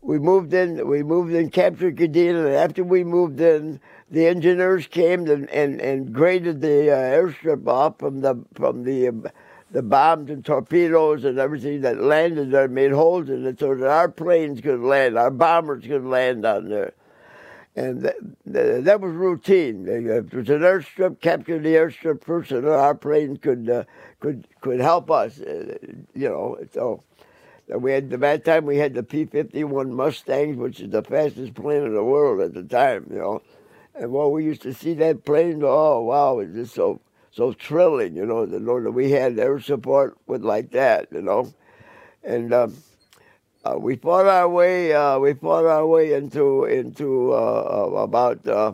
we moved in. We moved in, captured Kadena, and after we moved in, the engineers came and and, and graded the uh, airstrip off from the from the um, the bombs and torpedoes and everything that landed there, made holes in it so that our planes could land, our bombers could land on there. And that, that was routine. It was an airstrip, capture the airstrip first, and our planes could uh, could could help us. Uh, you know, so we had the that time we had the P-51 Mustangs, which is the fastest plane in the world at the time. You know, and when we used to see that plane, oh wow, it was just so so thrilling. You know, to know that we had air support with like that. You know, and. Um, uh, we fought our way. Uh, we fought our way into into uh, uh about. Uh,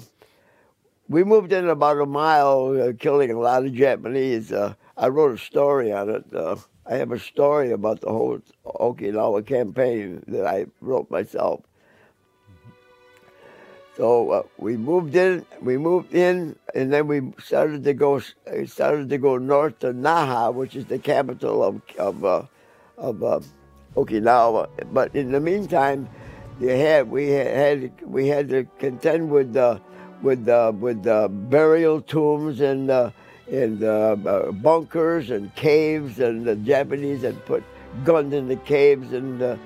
we moved in about a mile, uh, killing a lot of Japanese. I wrote a story on it. I have a story about the whole Okinawa campaign that I wrote myself. So we moved in. We moved in, and then we started to go. Started to go north to Naha, which is the capital of of of Okinawa. But in the meantime, you had we had we had to contend with the with the with the burial tombs and uh, and uh, bunkers and caves, and the Japanese had put guns in the caves and. Uh,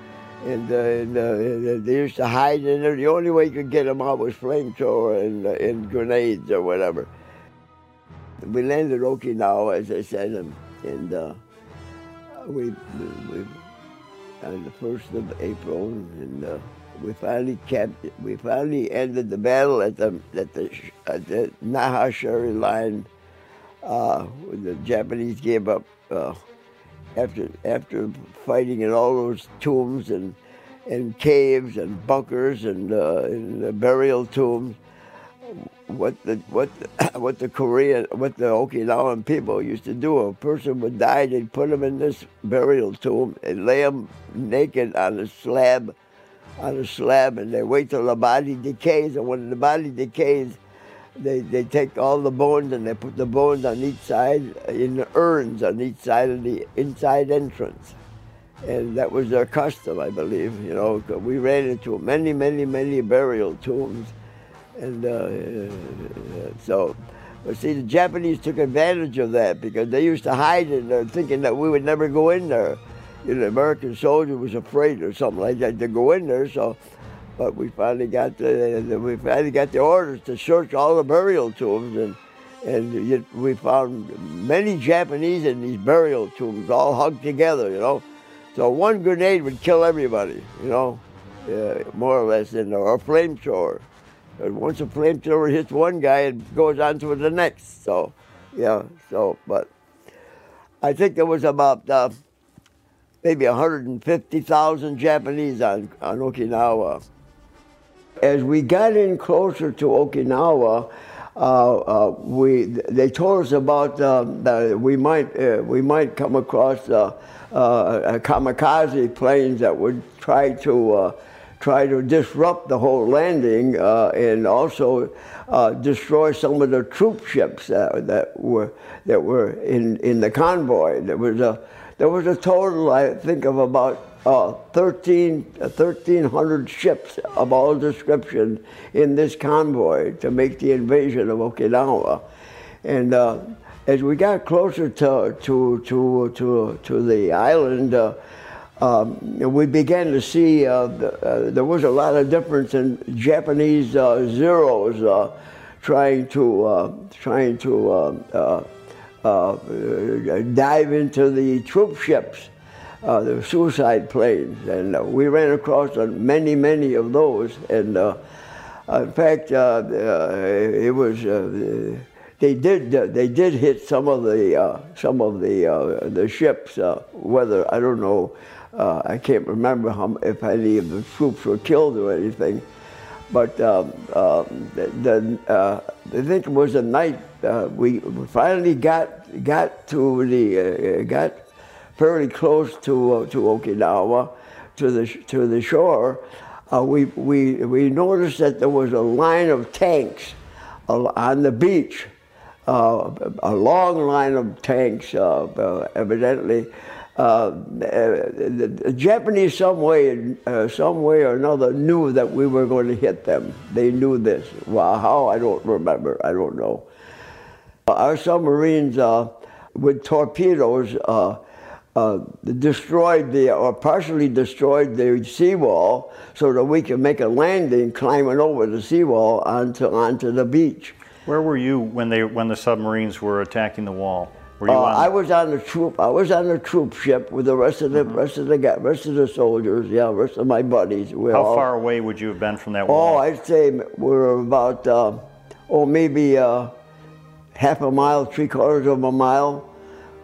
and, uh, and, uh, they used to hide in there. The only way you could get them out was flamethrower and, uh, and grenades or whatever. We landed Okinawa, as I said, and, and uh, we, we on the first of April, and uh, we finally kept. We finally ended the battle at the at the, at the line. Uh, the Japanese gave up uh, after after fighting in all those tombs and and caves and bunkers and, uh, and burial tombs what the what the, what the Korean what the Okinawan people used to do. A person would die, they'd put him in this burial tomb and lay him naked on a slab, on a slab, and they wait till the body decays. And when the body decays, they they take all the bones and they put the bones on each side in urns on each side of the inside entrance. And that was their custom, I believe. You know, we ran into many, many, many burial tombs and uh, so, but see, the Japanese took advantage of that because they used to hide in there thinking that we would never go in there. You know, the American soldier was afraid or something like that to go in there. So, but we finally got the we finally got the orders to search all the burial tombs, and and we found many Japanese in these burial tombs, all hugged together. You know, so one grenade would kill everybody. You know, uh, more or less, in there, or a flamethrower. Once a flamethrower hits one guy, it goes on to the next. So, yeah, so, but I think there was about uh, maybe 150,000 Japanese on, on Okinawa. As we got in closer to Okinawa, uh, uh, we they told us about uh, that we might uh, we might come across uh, kamikaze planes that would try to try to disrupt the whole landing uh, and also uh, destroy some of the troop ships that, that were that were in, in the convoy. There was a there was a total, I think, of about uh, 13, 1,300 ships of all description in this convoy to make the invasion of Okinawa. And uh, as we got closer to to to to, to the island, uh, um, we began to see uh, the, uh, there was a lot of difference in Japanese uh, Zeros trying to trying to dive into the troop ships, uh, the suicide planes, and uh, we ran across uh, many many of those. And in fact, it was. They did. They did hit some of the some of the the ships. Whether I don't know, uh, I can't remember how, if any of the troops were killed or anything. But um, uh, the, the, uh, I think it was a night uh, we finally got got to the uh, got fairly close to uh, to Okinawa, to the to the shore. Uh, we we we noticed that there was a line of tanks uh, on the beach, uh, a long line of tanks, uh, uh, evidently. Uh, the, the Japanese, some way, uh, some way or another, knew that we were going to hit them. They knew this. Well, how I don't remember. I don't know. Our submarines, uh, with torpedoes, uh, uh, destroyed the or partially destroyed the seawall so that we could make a landing climbing over the seawall onto onto the beach. Where were you when they when the submarines were attacking the wall? Were you Uh? I was on the troop. I was on the troop ship with the rest of the rest of the rest of the soldiers. Yeah, rest of my buddies. We How all, far away would you have been from that Oh? I'd say we're about uh, oh maybe uh, half a mile, three quarters of a mile.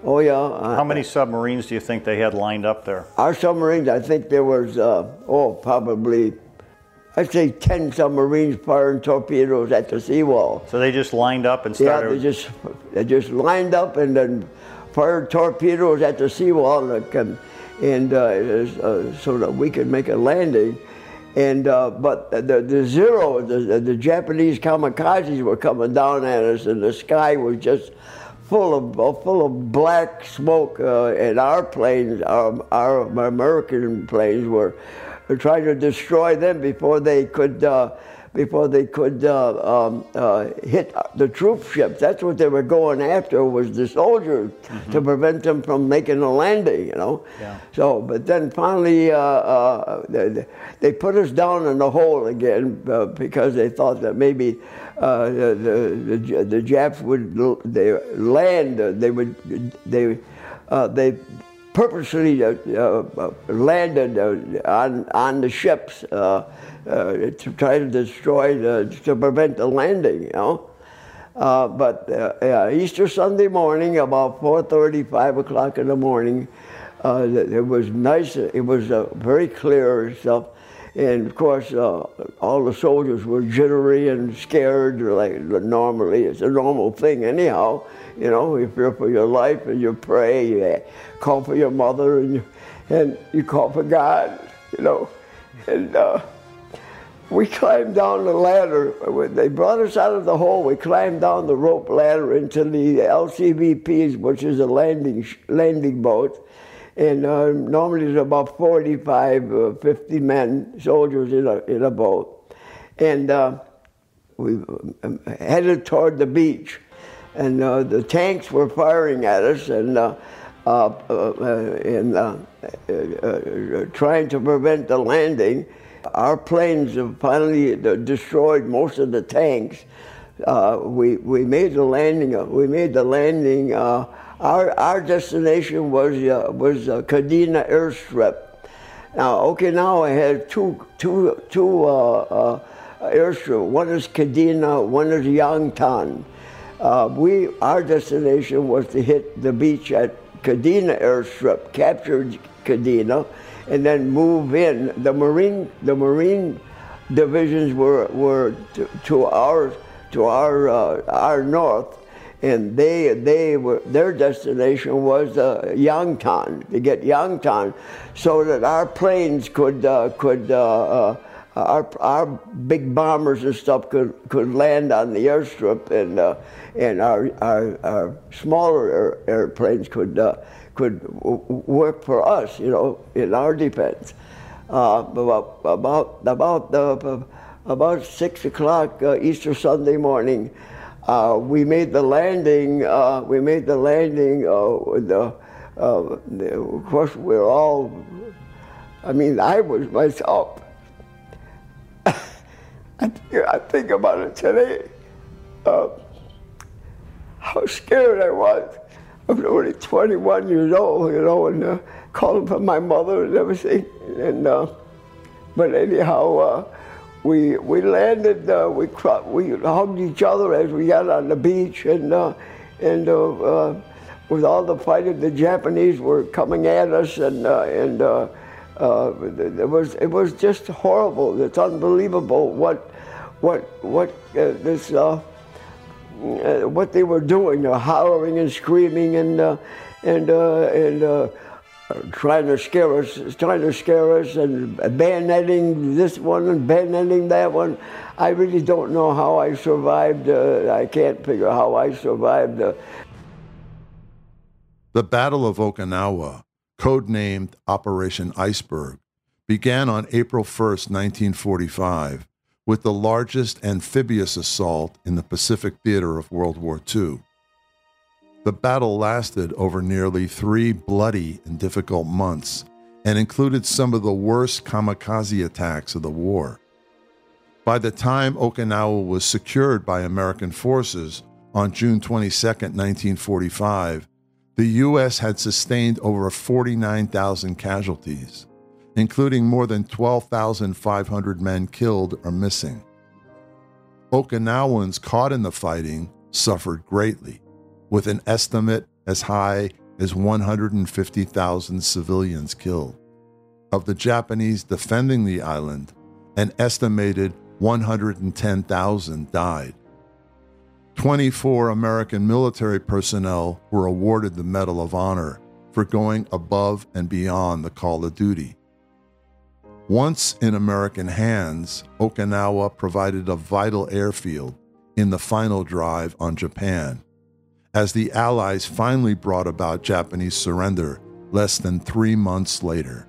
Oh yeah. Uh, How many submarines do you think they had lined up there? Our submarines, I think there was, uh, oh, probably, I'd say 10 submarines firing torpedoes at the seawall. So they just lined up and started? Yeah, they just, they just lined up and then fired torpedoes at the seawall um, and uh, uh, so that we could make a landing. And uh, but the, the zero, the, the Japanese kamikazes were coming down at us, and the sky was just full of uh, full of black smoke. Uh, and our planes, our, our American planes, were, trying to destroy them before they could. Uh, before they could uh, um, uh, hit the troop ships. That's what they were going after was the soldiers to prevent them from making a landing, you know. Yeah. So, but then finally uh, uh, they, they put us down in the hole again uh, because they thought that maybe uh, the, the, the, the Japs would they land, they would, they, uh, they purposely uh, uh, landed uh, on, on the ships uh, uh, to try to destroy, the, to prevent the landing, you know. Uh, but Easter Sunday morning, about 4:30, 5 o'clock in the morning, it was nice. It was very clear and stuff. And of course, all the soldiers were jittery and scared, like normally. It's a normal thing, anyhow. You know, you fear for your life and you pray, you call for your mother, and you, and you call for God. You know, and. Uh, we climbed down the ladder. They brought us out of the hole. We climbed down the rope ladder into the LCVPs, which is a landing landing boat. And uh, normally there's about 45, uh, 50 men, soldiers in a, in a boat. And uh, we um, headed toward the beach. And uh, the tanks were firing at us and, uh, uh, uh, uh, trying to prevent the landing. Our planes finally destroyed most of the tanks. We, we made the landing. We made the landing. Our, our destination was was Kadena airstrip. Now Okinawa has two two two airstrips. One is Kadena. One is Yontan. Uh, we our destination was to hit the beach at Kadena airstrip, capture Kadena, and then move in. The marine the marine divisions were were to, to our to our uh, our north, and they they were their destination was uh, Yontan to get Yontan, so that our planes could uh, could. Our, our big bombers and stuff could, could land on the airstrip, and uh, and our, our, our smaller air, airplanes could uh, could work for us, you know, in our defense. Uh, about about about uh, about six o'clock uh, Easter Sunday morning, uh, we made the landing. We made the landing. The, the, of course, we're all. I mean, I was myself. I think, I think about it today. uh, how scared I was. I was only 21 years old, you know, and uh, calling for my mother and everything. And uh, but anyhow, uh, we we landed. Uh, we we hugged each other as we got on the beach, and uh, and uh, uh, with all the fighting, the Japanese were coming at us, and and it was it was just horrible. It's unbelievable what what what this uh, what they were doing, uh, hollering and screaming and uh, and uh, and uh, trying to scare us, trying to scare us, and bayoneting this one and bayoneting that one. I really don't know how I survived. Uh, I can't figure how I survived. The Battle of Okinawa, codenamed Operation Iceberg, began on April 1st, 1945 with the largest amphibious assault in the Pacific theater of World War II. The battle lasted over nearly three bloody and difficult months and included some of the worst kamikaze attacks of the war. By the time Okinawa was secured by American forces on June 22, 1945, the U.S. had sustained over 49,000 casualties including more than 12,500 men killed or missing. Okinawans caught in the fighting suffered greatly, with an estimate as high as 150,000 civilians killed. Of the Japanese defending the island, an estimated 110,000 died. 24 American military personnel were awarded the Medal of Honor for going above and beyond the call of duty. Once in American hands, Okinawa provided a vital airfield in the final drive on Japan, as the Allies finally brought about Japanese surrender less than three months later.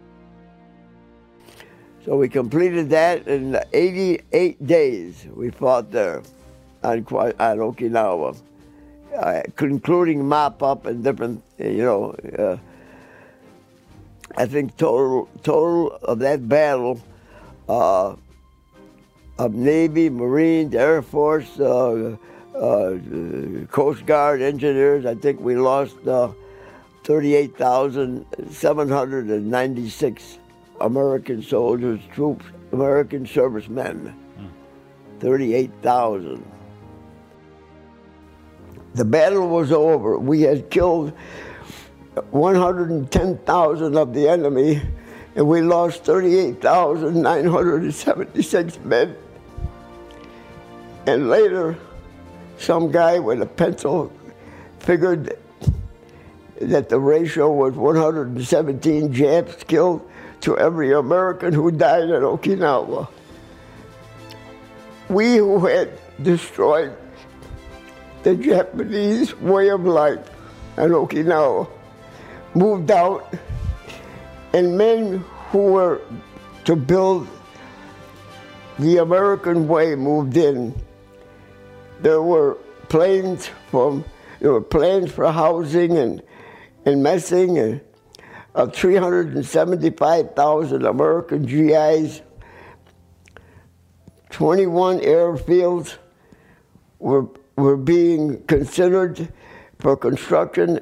So we completed that in 88 days. We fought there on, on Okinawa, uh, including mop up and different, you know. Uh, I think total total of that battle uh, of Navy, Marines, Air Force, uh, uh, Coast Guard, engineers. I think we lost uh, 38,796 American soldiers, troops, American servicemen. 38,000. The battle was over. We had killed 110,000 of the enemy, and we lost 38,976 men. And later, some guy with a pencil figured that the ratio was 117 Japs killed to every American who died at Okinawa. We who had destroyed the Japanese way of life at Okinawa moved out, and men who were to build the American way moved in. There were plans from there were plans for housing and and messing and uh, of 375,000 American GIs. 21 airfields were were being considered for construction.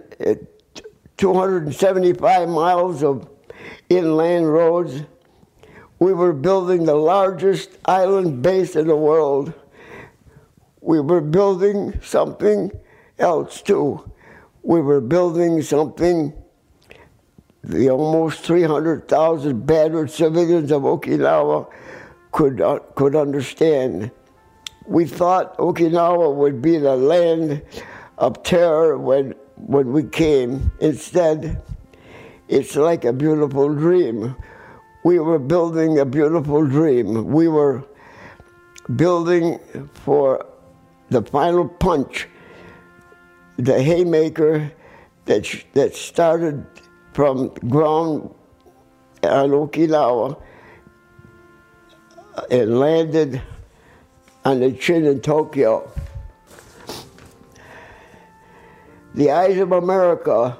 275 miles of inland roads. We were building the largest island base in the world. We were building something else too. We were building something the almost 300,000 battered civilians of Okinawa could, uh, could understand. We thought Okinawa would be the land of terror when when we came. Instead, it's like a beautiful dream. We were building a beautiful dream. We were building for the final punch, the haymaker that, that started from ground on Okinawa and landed on the chin in Tokyo. The eyes of America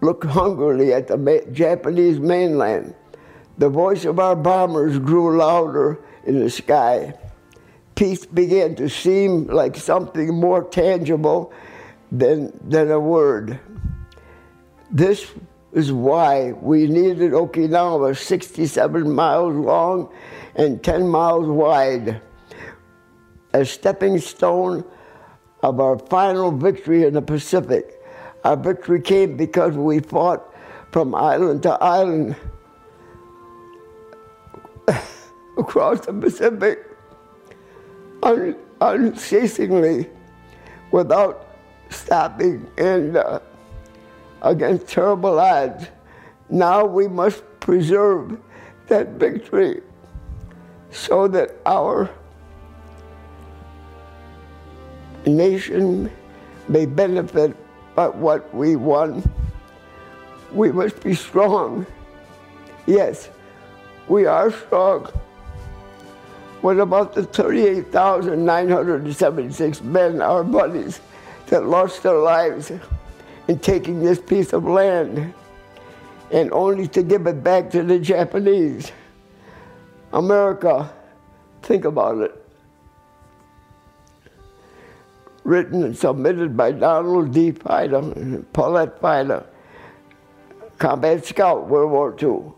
looked hungrily at the Japanese mainland. The voice of our bombers grew louder in the sky. peace began to seem like something more tangible than, than a word. This is why we needed Okinawa 67 miles long and 10 miles wide, a stepping stone of our final victory in the Pacific. Our victory came because we fought from island to island across the Pacific un- unceasingly without stopping and uh, against terrible odds. Now we must preserve that victory so that our nation may benefit by what we won. We must be strong. Yes, we are strong. What about the 38,976 men, our buddies, that lost their lives in taking this piece of land and only to give it back to the Japanese? America, think about it. Written and submitted by Donald D. And Paulette Fida, combat scout, World War II.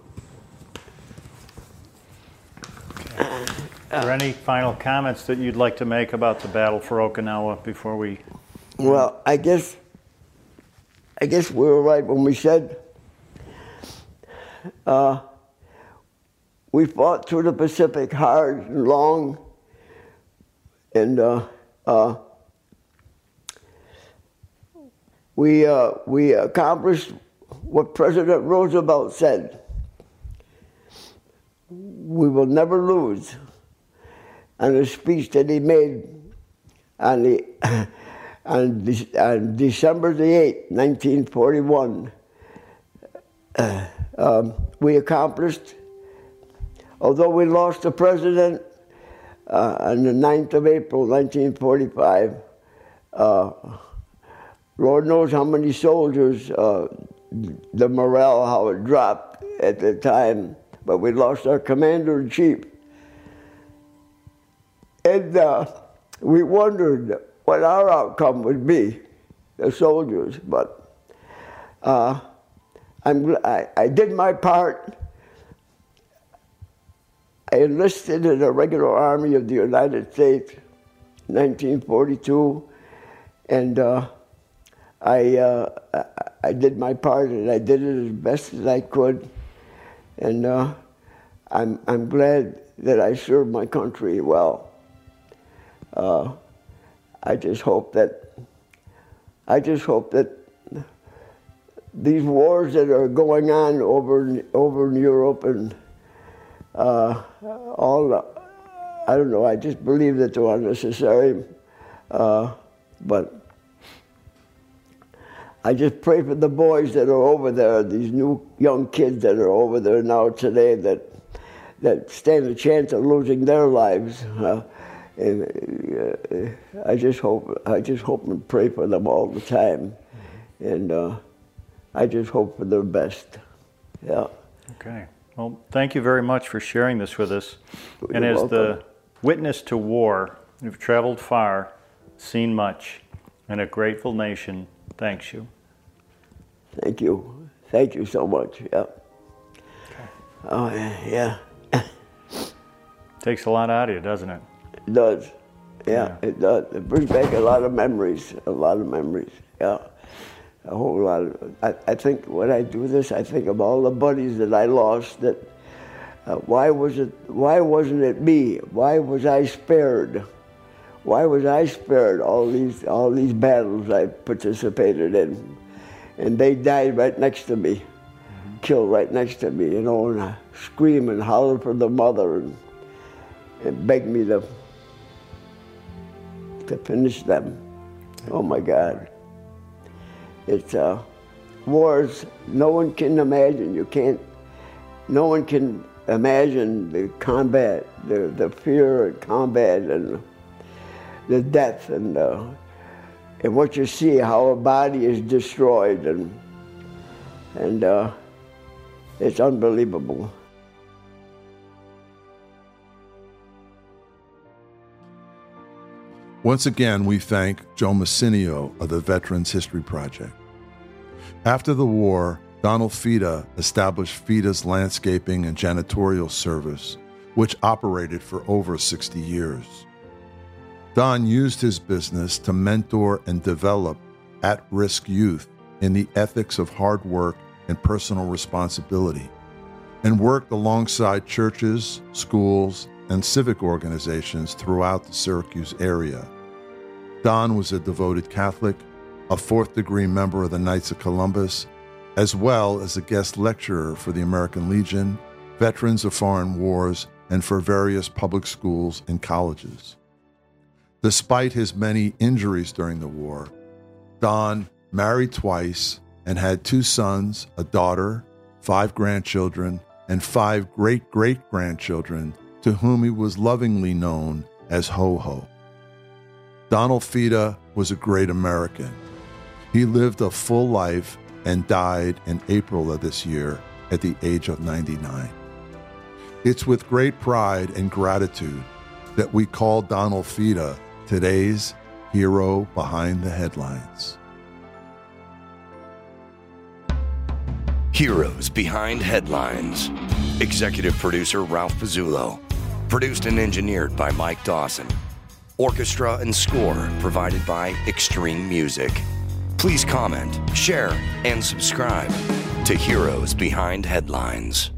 Are there any final comments that you'd like to make about the battle for Okinawa before we? Well, I guess, I guess we were right when we said uh, we fought through the Pacific hard and long, and uh, uh, we uh, we accomplished what President Roosevelt said. We will never lose and the speech that he made on, the, on, De- on December the 8th, 1941. Uh, um, we accomplished, although we lost the president uh, on the 9th of April, 1945, uh, Lord knows how many soldiers, uh, the morale, how it dropped at the time, but we lost our commander in chief. And uh, we wondered what our outcome would be, the soldiers. But uh, I'm, I, I did my part. I enlisted in the regular army of the United States in 1942, and uh, I, uh, I did my part and I did it as best as I could. And uh, I'm, I'm glad that I served my country well. Uh, I just hope that I just hope that these wars that are going on over in, over in Europe and uh, all I don't know. I just believe that they're unnecessary, uh, but I just pray for the boys that are over there, these new young kids that are over there now today that that stand a chance of losing their lives. Uh, and uh, I just hope I just hope and pray for them all the time, and uh, I just hope for their best. Yeah. Okay. Well, thank you very much for sharing this with us. and You're as the witness to war, you've traveled far, seen much, and a grateful nation thanks you. Thank you. Thank you so much. Yeah. Oh yeah, yeah. Takes a lot out of you, doesn't it? It does. Yeah, it does. It brings back a lot of memories. A lot of memories. Yeah. A whole lot of. I, I think when I do this, I think of all the buddies that I lost. That uh, why was it? Why wasn't it me? Why was I spared? Why was I spared all these all these battles I participated in? And they died right next to me, killed right next to me, you know, and I scream and holler for the mother and, and beg me to to finish them. Oh my God. It's uh, wars no one can imagine. You can't, no one can imagine the combat, the, the fear of combat and the death and, uh, and what you see, how a body is destroyed and, and uh, it's unbelievable. Once again, we thank Joe Massinio of the Veterans History Project. After the war, Donald Fida established Fida's Landscaping and Janitorial Service, which operated for over 60 years. Don used his business to mentor and develop at risk youth in the ethics of hard work and personal responsibility, and worked alongside churches, schools, and civic organizations throughout the Syracuse area. Don was a devoted Catholic, a fourth degree member of the Knights of Columbus, as well as a guest lecturer for the American Legion, Veterans of Foreign Wars, and for various public schools and colleges. Despite his many injuries during the war, Don married twice and had two sons, a daughter, five grandchildren, and five great great grandchildren to whom he was lovingly known as Ho Ho. Donald Fida was a great American. He lived a full life and died in April of this year at the age of 99. It's with great pride and gratitude that we call Donald Fida today's hero behind the headlines. Heroes Behind Headlines. Executive producer Ralph Pezzullo. Produced and engineered by Mike Dawson. Orchestra and score provided by Extreme Music. Please comment, share, and subscribe to Heroes Behind Headlines.